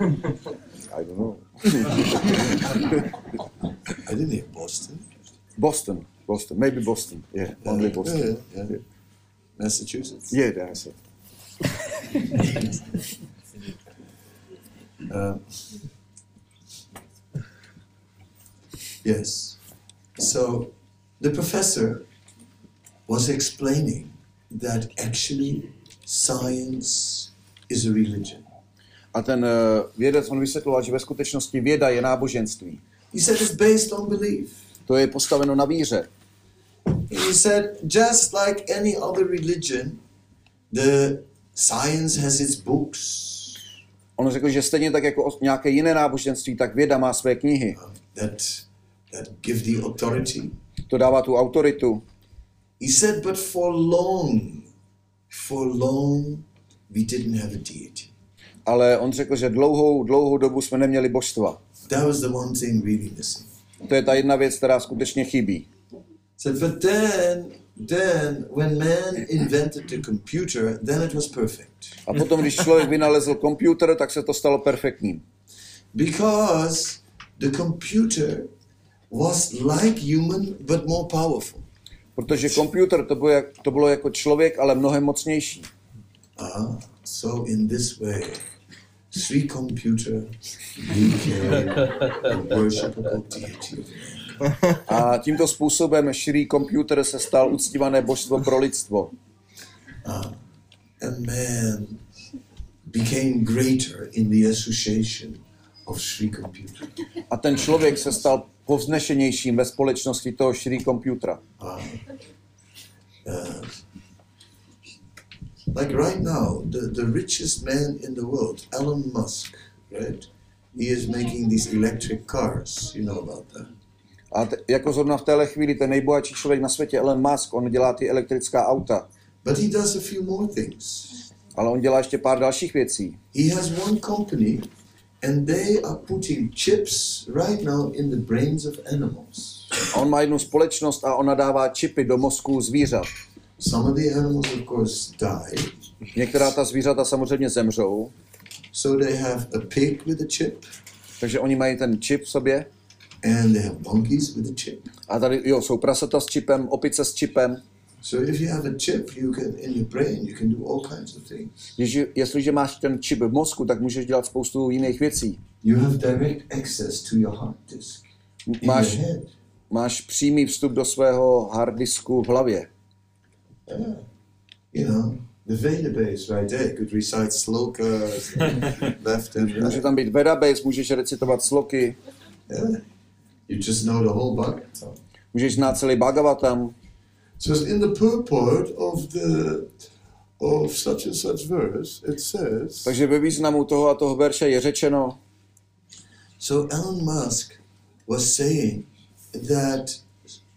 I don't know. I didn't hear Boston. Boston, Boston, maybe Boston, yeah, only Boston. Yeah, yeah. Massachusetts. Yeah, that's it. Uh, yes. So the professor was explaining that actually science is a religion. A ten uh, vědec, on vysvětloval, že ve skutečnosti věda je náboženství. He said it's based on belief. To je postaveno na víře. He said just like any other religion, the science has its books On řekl, že stejně tak jako nějaké jiné náboženství, tak věda má své knihy. that that give the authority. To dává tu autoritu. He said, but for long, for long, we didn't have a deity. Ale on řekl, že dlouhou, dlouhou dobu jsme neměli božstva. That was the one thing really missing. To je ta jedna věc, která skutečně chybí. So, but then, then, when man invented the computer, then it was perfect. A potom, když člověk vynalezl počítač, tak se to stalo perfektním. Because the computer was like human, but more powerful. Protože počítač to bylo, jak, to bylo jako člověk, ale mnohem mocnější. Ah, so in this way, Sri Computer became a worshipable deity. A tímto způsobem Shri Computer se stal uctívané božstvo pro lidstvo. Ah, and man became greater in the association of Sri Computer. A ten člověk se stal povznešenějším ve společnosti toho Shri Computera. Ah, uh, like right now, the, the richest man in the world, Elon Musk, right? He is making these electric cars. You know about that. A t- jako zrovna v téhle chvíli ten nejbohatší člověk na světě, Elon Musk, on dělá ty elektrická auta. But he does a few more things. Ale on dělá ještě pár dalších věcí. He has one company, and they are putting chips right now in the brains of animals. A on má jednu společnost a ona dává čipy do mozku zvířat. Some of the animals, of course, die. Některá ta zvířata samozřejmě zemřou, So they have a pig with a chip, takže oni mají ten čip v sobě. and they have monkeys with a chip. A tady jo, jsou prasata s čipem, opice s čipem. So if you have a chip, you can in your brain you can do all kinds of things. Když, jestliže máš ten čip v mozku, tak můžeš dělat spoustu jiných věcí. You have direct access to your hard disk in Máš, your head. máš přímý vstup do svého harddisku v hlavě. Yeah. You know, the database right there could recite slokas left and Může right. tam být database, můžeš recitovat sloky, Yeah. You just know the whole bucket. můžeš znát celý Bhagavatam. So in the purport of the of such and such verse, it says. Takže ve významu toho a toho verše je řečeno, So Elon Musk was saying that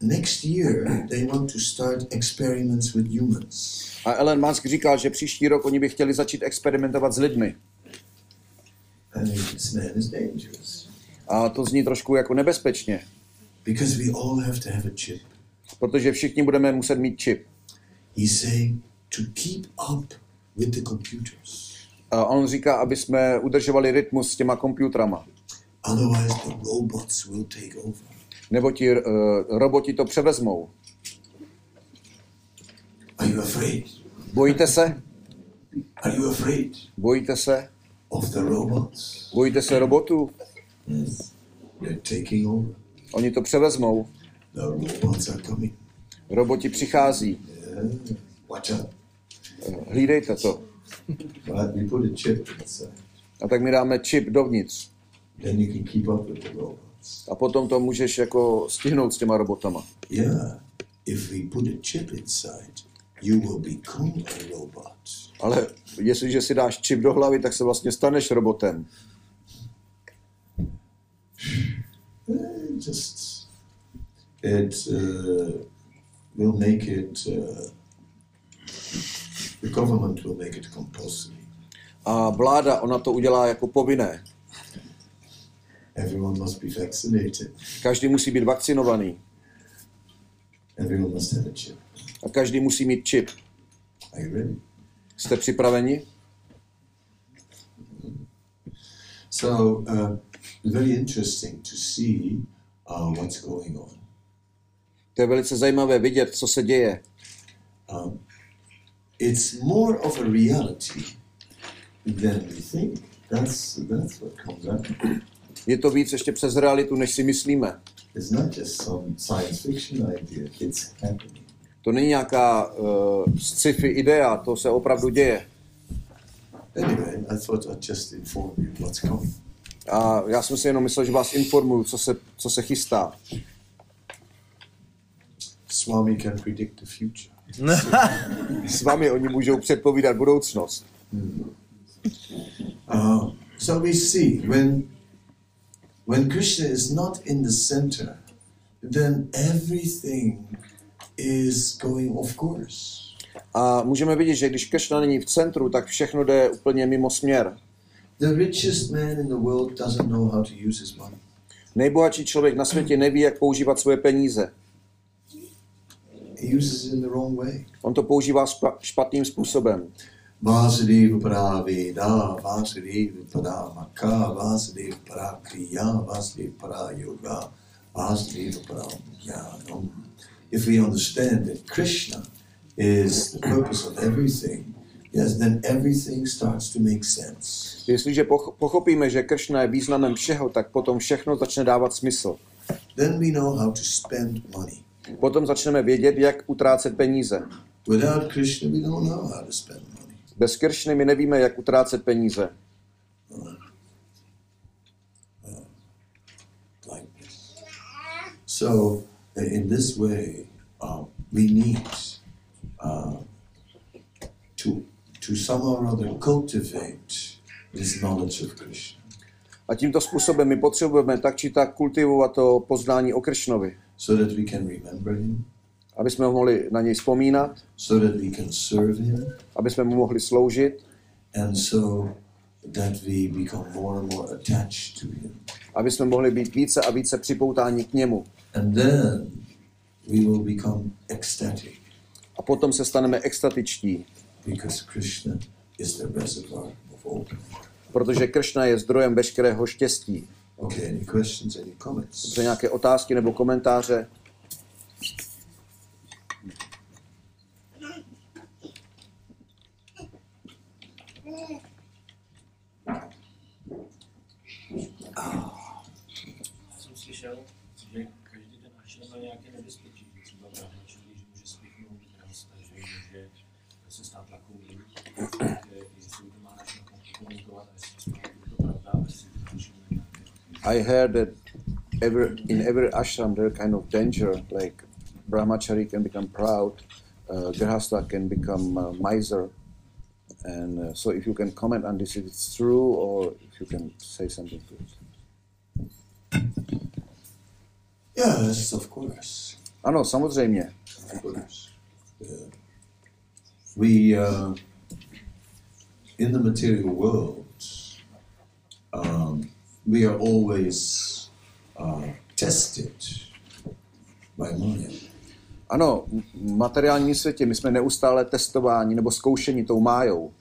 next year they want to start experiments with humans. a Elon Musk říkal, že příští rok oni by chtěli začít experimentovat s lidmi. I mean, this man is dangerous A to zní trošku jako nebezpečně, because we all have to have a chip. Protože všichni budeme muset mít čip. He's saying to keep up with the computers. A on říká, aby jsme udržovali rytmus s těma počítrama. Otherwise, the robots will take over. Nebo ti uh, roboti to převezmou. Are you afraid? Bojíte se? Are you afraid Bojíte se? of the robots? Bojíte se robotů? Yes. They're taking over. Oni to převezmou. The robots are coming. Roboti přichází. Yeah. Watch out. Hlídejte to. But we put a chip inside. A tak mi dáme čip dovnitř. Then you can keep up with the robots. A potom to můžeš jako stihnout s těma robotama. Yeah. If we put a chip inside, you will become a robot. Ale jestliže si dáš čip do hlavy, tak se vlastně staneš robotem. Eh, Just it uh, will make it. Uh, the government will make it compulsory. A vláda, ona to udělá jako povinné. Everyone must be vaccinated. Každý musí být vakcinovaný. Everyone must have a chip. A každý musí mít čip. Are you ready? Jste připraveni? So, uh, very interesting to see uh, what's going on. To je velice zajímavé vidět, co se děje. Um, it's more of a reality than we think. That's that's what comes up. Je to víc ještě přes realitu, než si myslíme. It's not just some science fiction idea. It's happening. To není nějaká uh, sci-fi idea, to se opravdu děje. Anyway, I thought I'd just inform you what's coming. A já jsem si jenom myslel, že vás informuju, co se, co se chystá. Swami can predict the future. S vámi oni můžou předpovídat budoucnost. Uh, so we see when when Krishna is not in the center, then everything is going off course. A můžeme vidět, že když Krishna není v centru, tak všechno jde úplně mimo směr. The richest man in the world doesn't know how to use his money. Nejbohatší člověk na světě neví, jak používat svoje peníze. He uses it in the wrong way. On to používá špa- špatným způsobem. Vasudeva Praveda, Vasudeva Paramaka, Vasudeva Parakriya, Vasudeva Parayoga, Vasudeva Paramyanam. If we understand that Krishna is the purpose of everything, yes, then everything starts to make sense. Jestliže poch- pochopíme, že Kršna je významem všeho, tak potom všechno začne dávat smysl. Then we know how to spend money. Potom začneme vědět, jak utrácet peníze. Without Krishna, we don't know how to spend money. Bez Kršny my nevíme, jak utrácet peníze. like this. So, in this way, uh, we need uh, to to somehow or other cultivate this knowledge of Krishna, A tímto způsobem my potřebujeme tak či tak kultivovat to poznání o Kršnovi, so that we can remember him, aby jsme mohli na něj vzpomínat, so that we can serve him, aby jsme mu mohli sloužit, and so that we become more and more attached to him. aby jsme mohli být více a více připoutáni k němu. And then we will become ecstatic. A potom se staneme extatičtí, because Krishna is the reservoir of all. protože Kršna je zdrojem veškerého štěstí. Okay, any questions, any comments? Dobře, nějaké otázky nebo komentáře? I heard that every, in every ashram there are kind of danger, like brahmachari can become proud, uh, grihastha can become uh, miser. And uh, so if you can comment on this, if it's true, or if you can say something to it. Yes, of course. Ano, samozřejmě. Of course. Yeah. We, uh, in the material world, um, we are always uh, tested by Maya. Ano, v materiálním světě my jsme neustále testováni nebo zkoušeni tou májou.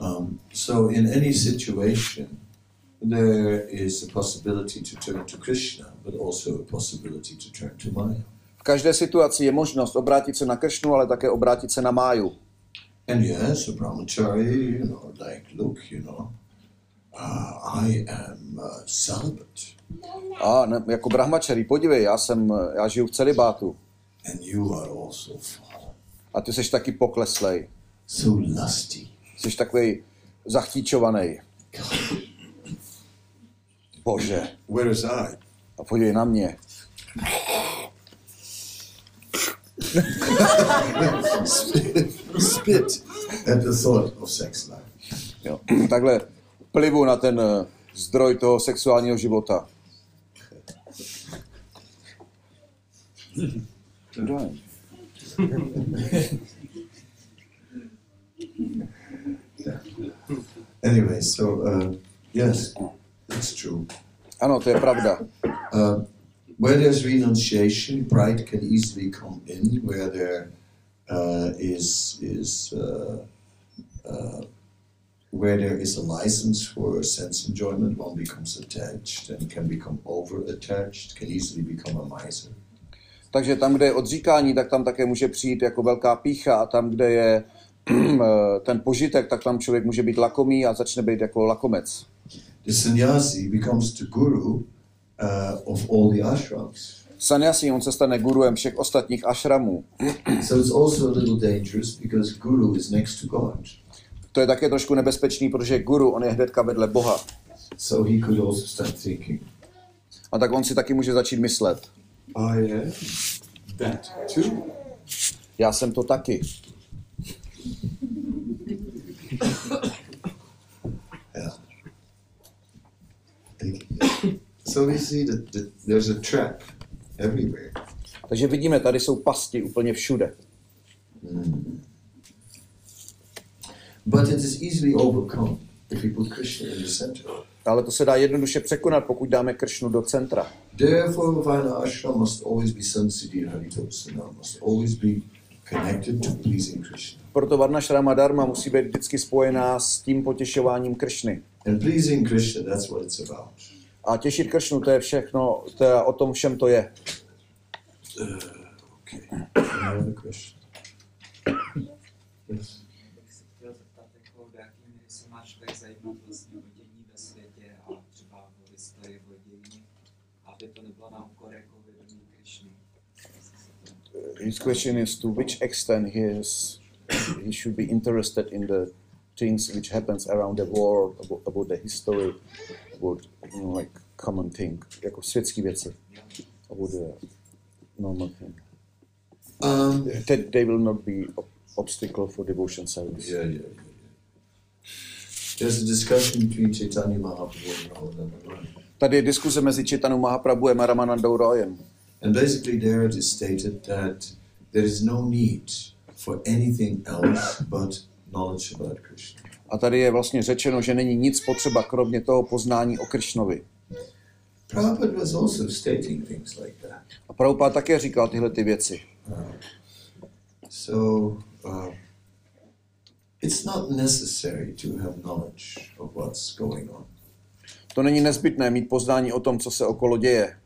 Um, so, in any situation, there is a possibility to turn to Krishna, but also a possibility to turn to Maya. V každé situaci je možnost obrátit se na Kršnu, ale také obrátit se na máju. And yes, a brahmachari, you know, like, look, you know, uh, I am uh, celibate, A ne, jako brahmačarí, podívej, já jsem, já žiju v celibátu. and you are also fallen, A ty jsi taky pokleslej. so lusty. Jsi takový zachtíčovaný. Bože. Where is I? A podívej na mě. Spit at the thought of sex life. Jo. Takhle plivu na ten eh, zdroj toho sexuálního života. Anyway, so uh, yes, that's true. Ano, to je pravda. Uh, where there's renunciation, pride can easily come in. Where there uh, is is uh, uh, where there is a license for sense enjoyment, one becomes attached and can become over attached. Can easily become a miser. Takže tam, kde je odříkání, tak tam také může přijít jako velká pícha a tam, kde je eh, ten požitek, tak tam člověk může být lakomý a začne být jako lakomec. The sannyasi becomes the guru uh, of all the ashrams. Sanyasi, on se stane guruem všech ostatních ašramů. So it's also a little dangerous because guru is next to God. To je také trošku nebezpečný, protože guru, on je hnedka vedle Boha. So he could also start thinking, A tak on si taky může začít myslet. I am that too. Já jsem to taky. Yeah. So we see that, that there's a trap everywhere. Takže vidíme, tady jsou pasti úplně všude. But it is easily overcome if we put Krishna in the center. Ale to se dá jednoduše překonat, pokud dáme Kršnu do centra. Therefore, Vina Ashram must always be Haritosana, must always be connected to pleasing Krishna. Proto Varnašrama Dharma musí být vždycky spojená s tím potěšováním Kršny. And pleasing Krishna, that's what it's about. A těšit Kršnu, to je všechno, to je, o tom všem to je. Okay. Another question. Yes. bych se chtěl zeptat, jako, do jaký míry se máš člověk zajímat vlastně o dění ve světě a třeba o historii, o dějiny, aby to nebylo na úkor jako vědomí Krišny. His question is to which extent he is he should be interested in the things which happens around the world, about, about the history, about you know, like common thing, jako světské věci, about the normal thing. Um, That they will not be ob- obstacle for devotion service. yeah, yeah, yeah. There's a discussion between Chaitanya Mahaprabhu and Ramananda. Tady je diskuze mezi Čitanou Mahaprabhuem a Ramanandou Royem. And basically, there it is stated that there is no need for anything else but knowledge about Krishna. A tady je vlastně řečeno, že není nic potřeba, kromě toho poznání o Kršnovi. Prabhupada was also stating things like that. A Prabhupada také říkal tyhle ty věci. So uh, it's not necessary to have knowledge of what's going on. To není nezbytné mít poznání o tom, co se okolo děje.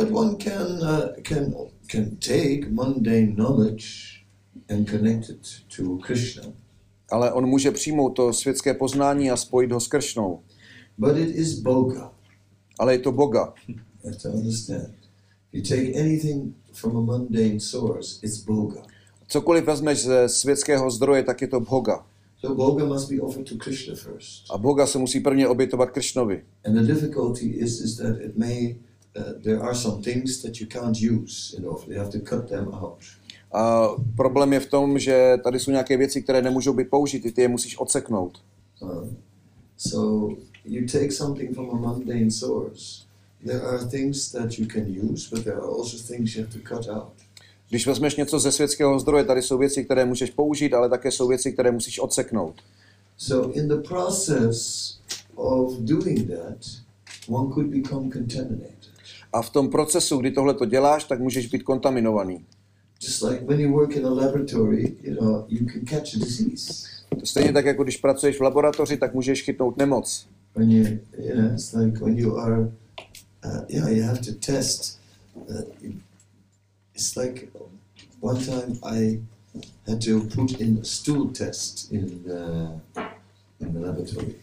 But one can uh, can can take mundane knowledge and connect it to Krishna. Ale on může přijmout to světské poznání a spojit ho s Kršnou. But it is boga. Ale je to Boga. You have to understand. You take anything from a mundane source, it's boga. Cokoliv vezmeš ze světského zdroje, tak je to Boga. So boga must be offered to Krishna first. A Boga se musí prvně obětovat Kršnovi. And the difficulty is is that it may there are some things that you can't use in offer. You have to cut them out. A problém je v tom, že tady jsou nějaké věci, které nemůžou být použity, ty je musíš odseknout. Uh, so you take something from a mundane source. There are things that you can use, but there are also things you have to cut out. Když vezmeš něco ze světského zdroje, tady jsou věci, které můžeš použít, ale také jsou věci, které musíš odseknout. So in the process of doing that, one could become contaminated. A v tom procesu, kdy tohle to děláš, tak můžeš být kontaminovaný. Just like when you work in a laboratory, you know, you can catch a disease. To stejně tak, jako když pracuješ v laboratoři, tak můžeš chytnout nemoc. When you, it's like when you are, uh, yeah, you have to test. Uh, it's like one time I had to put in a stool test in the, in the laboratory.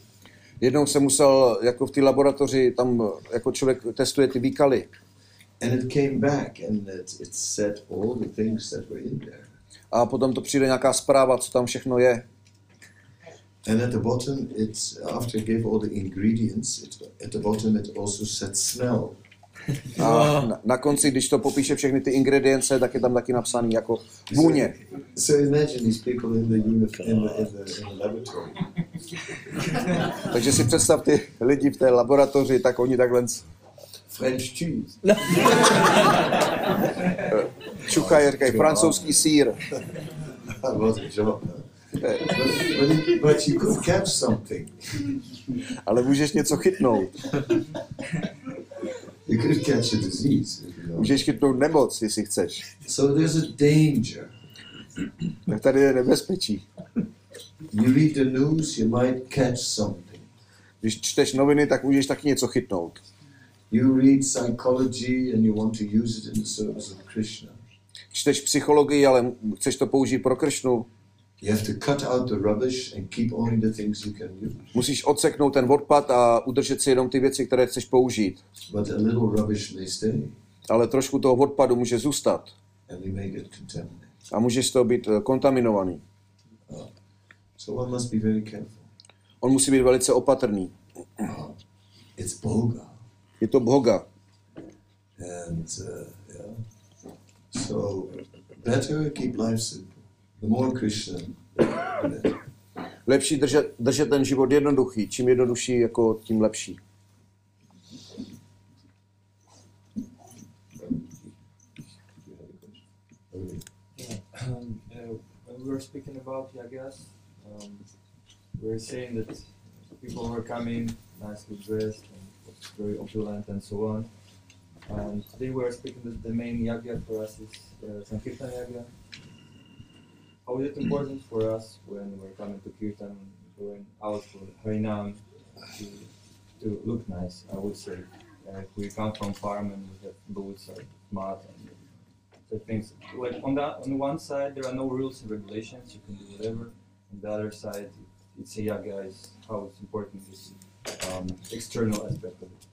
Jednou jsem musel, jako v té laboratoři, tam jako člověk testuje ty výkaly. And it came back and it, it said all the things that were in there. A potom to přijde nějaká zpráva, co tam všechno je. And at the bottom, it's after it gave all the ingredients, it, at the bottom it also said smell. A na, na konci, když to popíše všechny ty ingredience, tak je tam taky napsaný jako vůně. So. Takže si představ ty lidi v té laboratoři, tak oni takhle French cheese. čuchají, říkají francouzský sír. But you could catch something. Ale můžeš něco chytnout. You could catch a disease. You know. Můžeš chytnout nemoc, jestli chceš. So there's a danger. Tak tady je nebezpečí. You read the news, you might catch something. Když čteš noviny, tak můžeš taky něco chytnout. You read psychology and you want to use it in the service of Krishna. Čteš psychologii, ale chceš to použít pro Kršnu, You have to cut out the rubbish and keep only the things you can use. musíš odseknout ten odpad a udržet si jenom ty věci, které chceš použít. But a little rubbish may stay Ale trošku toho odpadu může zůstat and we may get contaminated. a můžeš z toho být eh, kontaminovaný. So one must be very careful. On musí být velice opatrný. Uh, it's boga. Je to Boga. And uh, yeah. So better keep life simple. The more Krishna, the better. Lepší držet, držet ten život jednoduchý. Čím jednodušší, jako tím lepší. When we were speaking about yagas, um, we were saying that people were coming nicely dressed and very opulent and so on. And today we are speaking that the main yaga for us is uh, Sankirtan yaga. How is it important for us when we're coming to Kirtan, going out for Harinam, to, to look nice, I would say. Uh, if we come from farm and we have boots or mud and the things. Like on that on one side there are no rules and regulations you can do whatever. On the other side it's a yaga is how it's important is um, external aspect of it.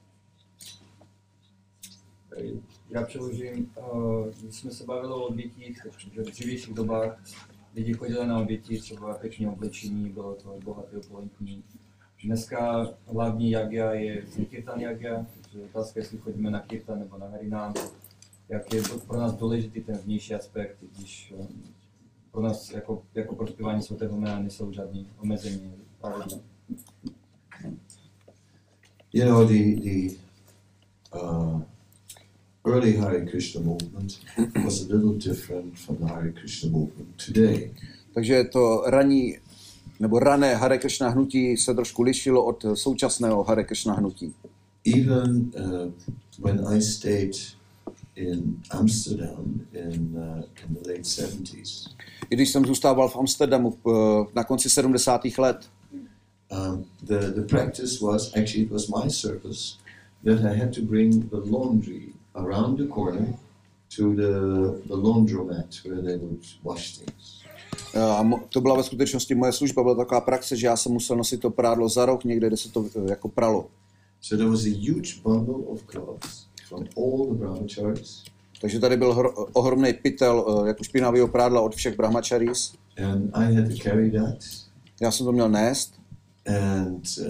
Jsme se bavili o obětích, takže v dřívějších dobách lidi chodili na oběti, třeba pěkně oblečení, bylo to bohaté opulentní. Dneska hlavní jaga je Kirtan jaga, takže otázka, jestli chodíme na Kirtan nebo na Harinám, jak je pro nás důležitý ten vnější aspekt, když eh, pro nás jako, jako pro zpívání svatého jména nejsou žádný omezení. You know, the, the uh, early Hare Krishna movement was a little different from the Hare Krishna movement today. Takže to raní nebo rané Hare Krishna hnutí se trošku lišilo od současného Hare Krishna hnutí. Even uh, when I stayed in Amsterdam in, uh, in the late 70s. I když jsem zůstával v Amsterdamu eh, na konci 70. let, Um, the, the practice was actually it was my service that I had to bring the laundry around the corner to the, the laundromat where they would wash things. eh, a to byla ve skutečnosti moje služba, byla taková praxe, že já jsem musel nosit to prádlo za roh někde, kde se to eh, jako pralo. So there was a huge bundle of clothes from all the brahmacharis, Takže tady byl hro, ohromný pytel eh, jako špinavého prádla od všech brahmacharis. and I had to carry that. Já jsem to měl nést And uh,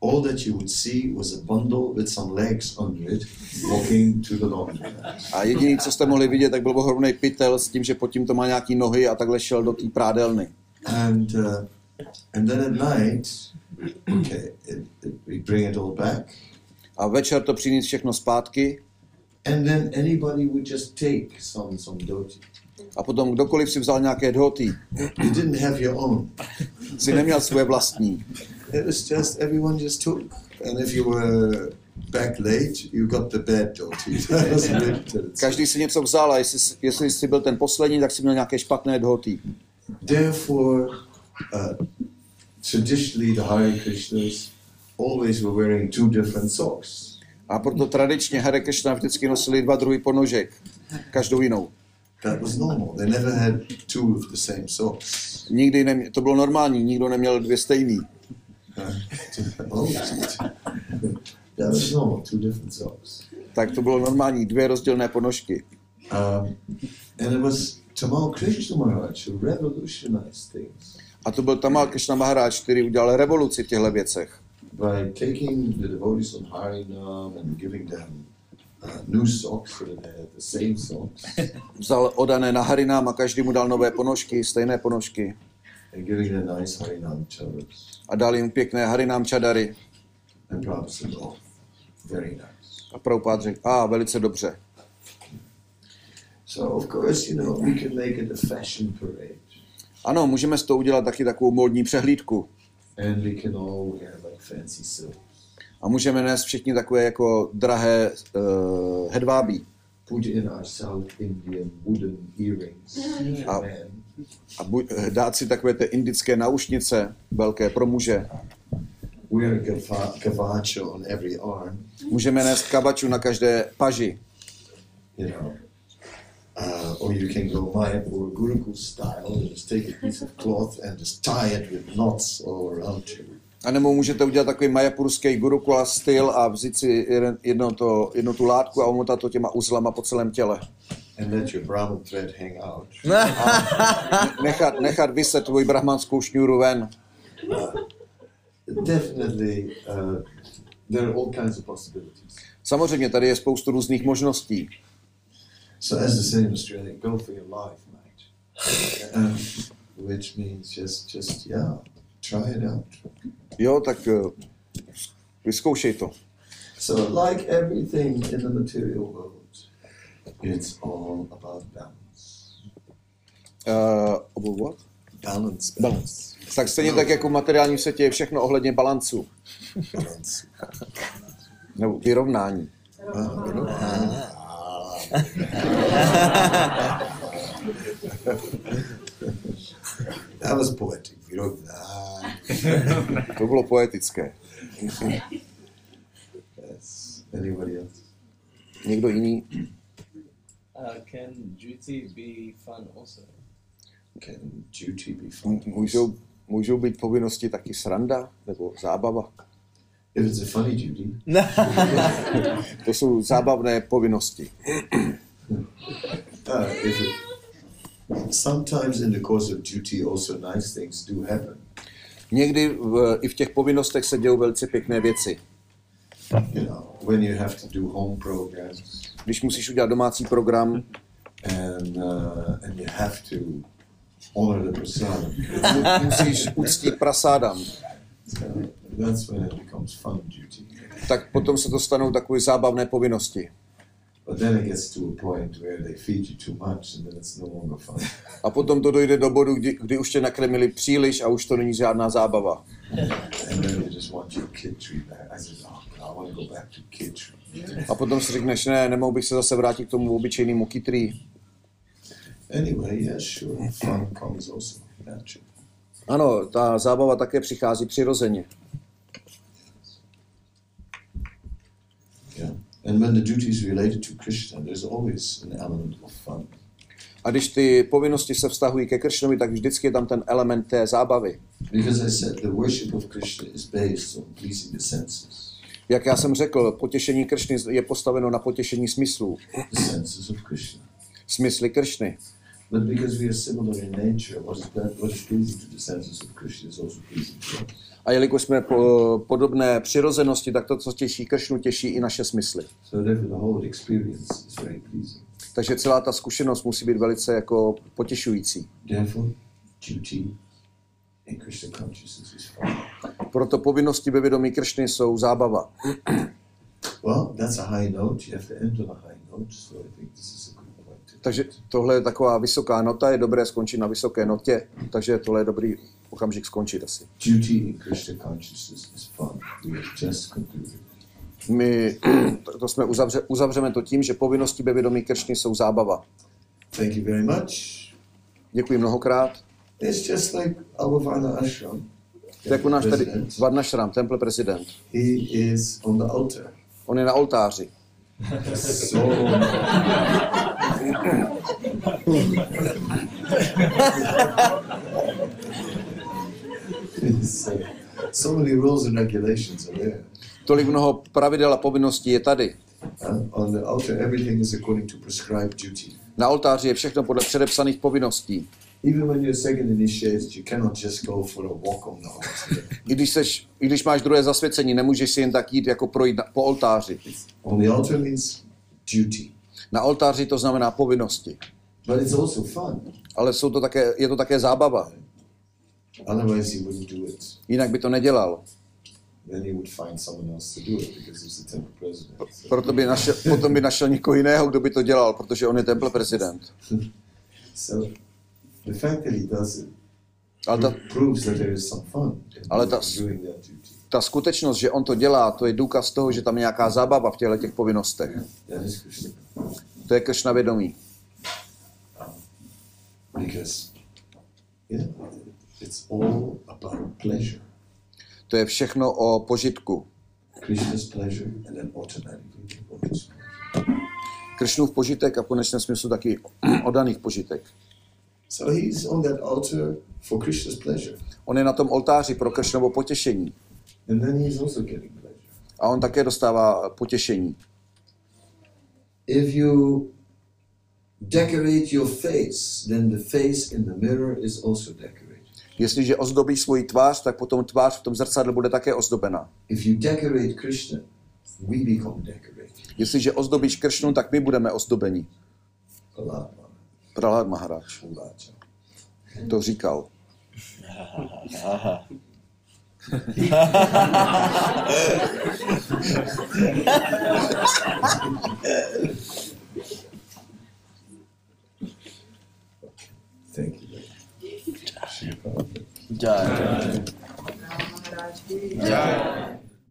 all that you would see was a bundle with some legs under it walking to the laundromat. a jediný, co jste mohli vidět, tak byl ohromný pytel s tím, že pod tím to má nějaký nohy a takhle šel do té prádelny. And uh, and then at night, okay, it, it, we bring it all back, A večer to přinést všechno zpátky and then anybody would just take some some dhoti. a potom kdokoliv si vzal nějaké dhoty, You didn't have your own. si neměl svoje vlastní. It was just everyone just took, and if you were back late, you got the bad really Každý si něco vzal a jestli, jestli jsi byl ten poslední, tak si měl nějaké špatné dhoty. Therefore, uh, traditionally the Hare Krishnas always were wearing two different socks. A proto tradičně Hare Krishna vždycky nosili dva druhy ponožek, každou jinou. That was normal. They never had two of the same socks. Nikdy nemě, to bylo normální, nikdo neměl dvě stejný. Tak to bylo normální, dvě rozdílné ponožky. Um, and it was Tamal Krishna Maharaj who revolutionized things A to byl Tamal Krishna Maharaj, který udělal revoluci v těchto věcech. by taking the devotees on Harinam and giving them uh, new socks they had the same socks Vzal odané na Harinám a každý mu dal nové ponožky, stejné ponožky. And giving them nice Harinam charas. A dal jim pěkné Harinám čadary. And Prabhupada said, oh, very nice. A Prabhupád řekl, a velice dobře. So, of course, you know, we can make it a fashion parade. Ano, můžeme z toho udělat taky takovou módní přehlídku. And we can all wear like fancy silks. A můžeme nést všichni takové jako drahé uh, hedvábí. Put in our South Indian wooden earrings. A. a buď, eh, dát si takové ty indické naušnice, velké pro muže. Můžeme nést kabaču na každé paži. you know. Uh, or you can go Mayapur Gurukul style and just take a piece of cloth and just tie it with knots all around you. A nebo můžete udělat takový majapurský gurukula styl a vzít si jedno, to, jednu tu látku a omotat to těma uzlama po celém těle. And let your Brahman thread hang out. Nechat, nechat vyset tvůj brahmanskou šňůru ven. Definitely, uh, there are all kinds of possibilities. Samozřejmě tady je spoustu různých možností. So, as they say in Australia, go for your life, mate. Um, which means just, just yeah, try it out. Jo, tak eh, vyzkoušej to. So, like everything in the material world, it's all about balance. Uh, about what? Balance. Balance. Tak stejně tak jako v materiálním světě je všechno ohledně balancu. balance. Nebo vyrovnání. Ah, know? that was poetic. Ah, To bylo poetické. yes. Anybody else? Někdo jiný? Uh, can duty be fun also? Can duty be fun? Můžou, můžou být povinnosti taky sranda nebo zábava. If it's a funny duty, To jsou zábavné povinnosti. uh, if it, sometimes in the course of duty, also nice things do happen. Někdy v, i v těch povinnostech se dějou velice pěkné věci. You know, when you have to do home programs Když musíš udělat domácí program, and uh, and you have to honor the prasadam. mu- musíš uctít prasádam, So that's when it becomes fun duty. tak potom se to stanou takové zábavné povinnosti. But then it gets to a point where they feed you too much and then it's no longer fun. A potom to dojde do bodu, kdy, kdy už tě nakrmili příliš a už to není žádná zábava. And then you just just want your kid tree back. I said, God, I want to go back to kid tree. A potom si řekneš, ne, nemohl bych se zase vrátit k tomu obyčejnému kytrý. Anyway, yeah, sure. Fun comes also naturally. Ano, ta zábava také přichází přirozeně. Yeah. And when the duty is related to Krishna, there's always an element of fun. A když ty povinnosti se vztahují ke Kršnovi, tak vždycky je tam ten element té zábavy. Said Jak já jsem řekl, potěšení Kršny je postaveno na potěšení smyslů. Smysly Kršny. But because we are similar in nature, what is, that, what is pleasing to the senses of Krishna is also pleasing to us. A jelikož jsme po, podobné přirozenosti, tak to, co těší Kršnu, těší i naše smysly. So therefore, the whole experience is very pleasing. Takže celá ta zkušenost musí být velice jako potěšující. Therefore, duty in Krishna consciousness is fun. Proto povinnosti ve vědomí Kršny jsou zábava. Well, that's a high note. You have to end on a high note. So I think this is a good point. Takže tohle je taková vysoká nota, je dobré skončit na vysoké notě, takže tohle je dobrý okamžik skončit asi. Duty in Krishna consciousness is fun. We have just concluded. My to, jsme uzavře, uzavřeme to tím, že povinnosti ve vědomí Kršny jsou zábava. Thank you very much. Děkuji mnohokrát. It's just like our Varna Ashram. To je jako náš tady. Varnašram, temple prezident. He is on the altar. On je na oltáři. So so many rules and regulations are there. Tolik mnoho pravidel a povinností je tady. Uh, on the altar, everything is according to prescribed duty. Na oltáři je všechno podle předepsaných povinností. Even when you're second initiated, you cannot just go for a walk on the altar. I když, seš, I když máš druhé zasvěcení, nemůžeš si jen tak jít jako projít na, po oltáři. on the altar means duty, Na oltáři to znamená povinnosti. but it's also fun. Ale jsou to také, je to také zábava. Otherwise, he wouldn't do it. Jinak by to nedělal. Then he would find someone else to do it because he's the temple president. So, Proto by našel, potom by našel někoho jiného, kdo by to dělal, protože on je temple prezident. so the fact that he does it Ale ta, proves that there is some fun Ale ta- doing that duty. ta skutečnost, že on to dělá, to je důkaz toho, že tam je nějaká zábava v těchto těch povinnostech. To je Kršna vědomí. Because yeah, it's all about pleasure. To je všechno o požitku. Kršnův požitek a v konečném smyslu taky o daných požitek. So he's on that altar for Krishna's pleasure. On je na tom oltáři pro Kršnovo potěšení. And then he's also getting pleasure. A on také dostává potěšení. If you decorate your face, then the face in the mirror is also decorated. Jestliže ozdobí svoji tvář, tak potom tvář v tom zrcadle bude také ozdobena. If you decorate Krishna, we become decorated. Jestliže ozdobíš Kršnu, tak my budeme ozdobeni. Prahlad Maharaj. to říkal. Thank you. Shri Prabhupada. Jai. Maharaj ki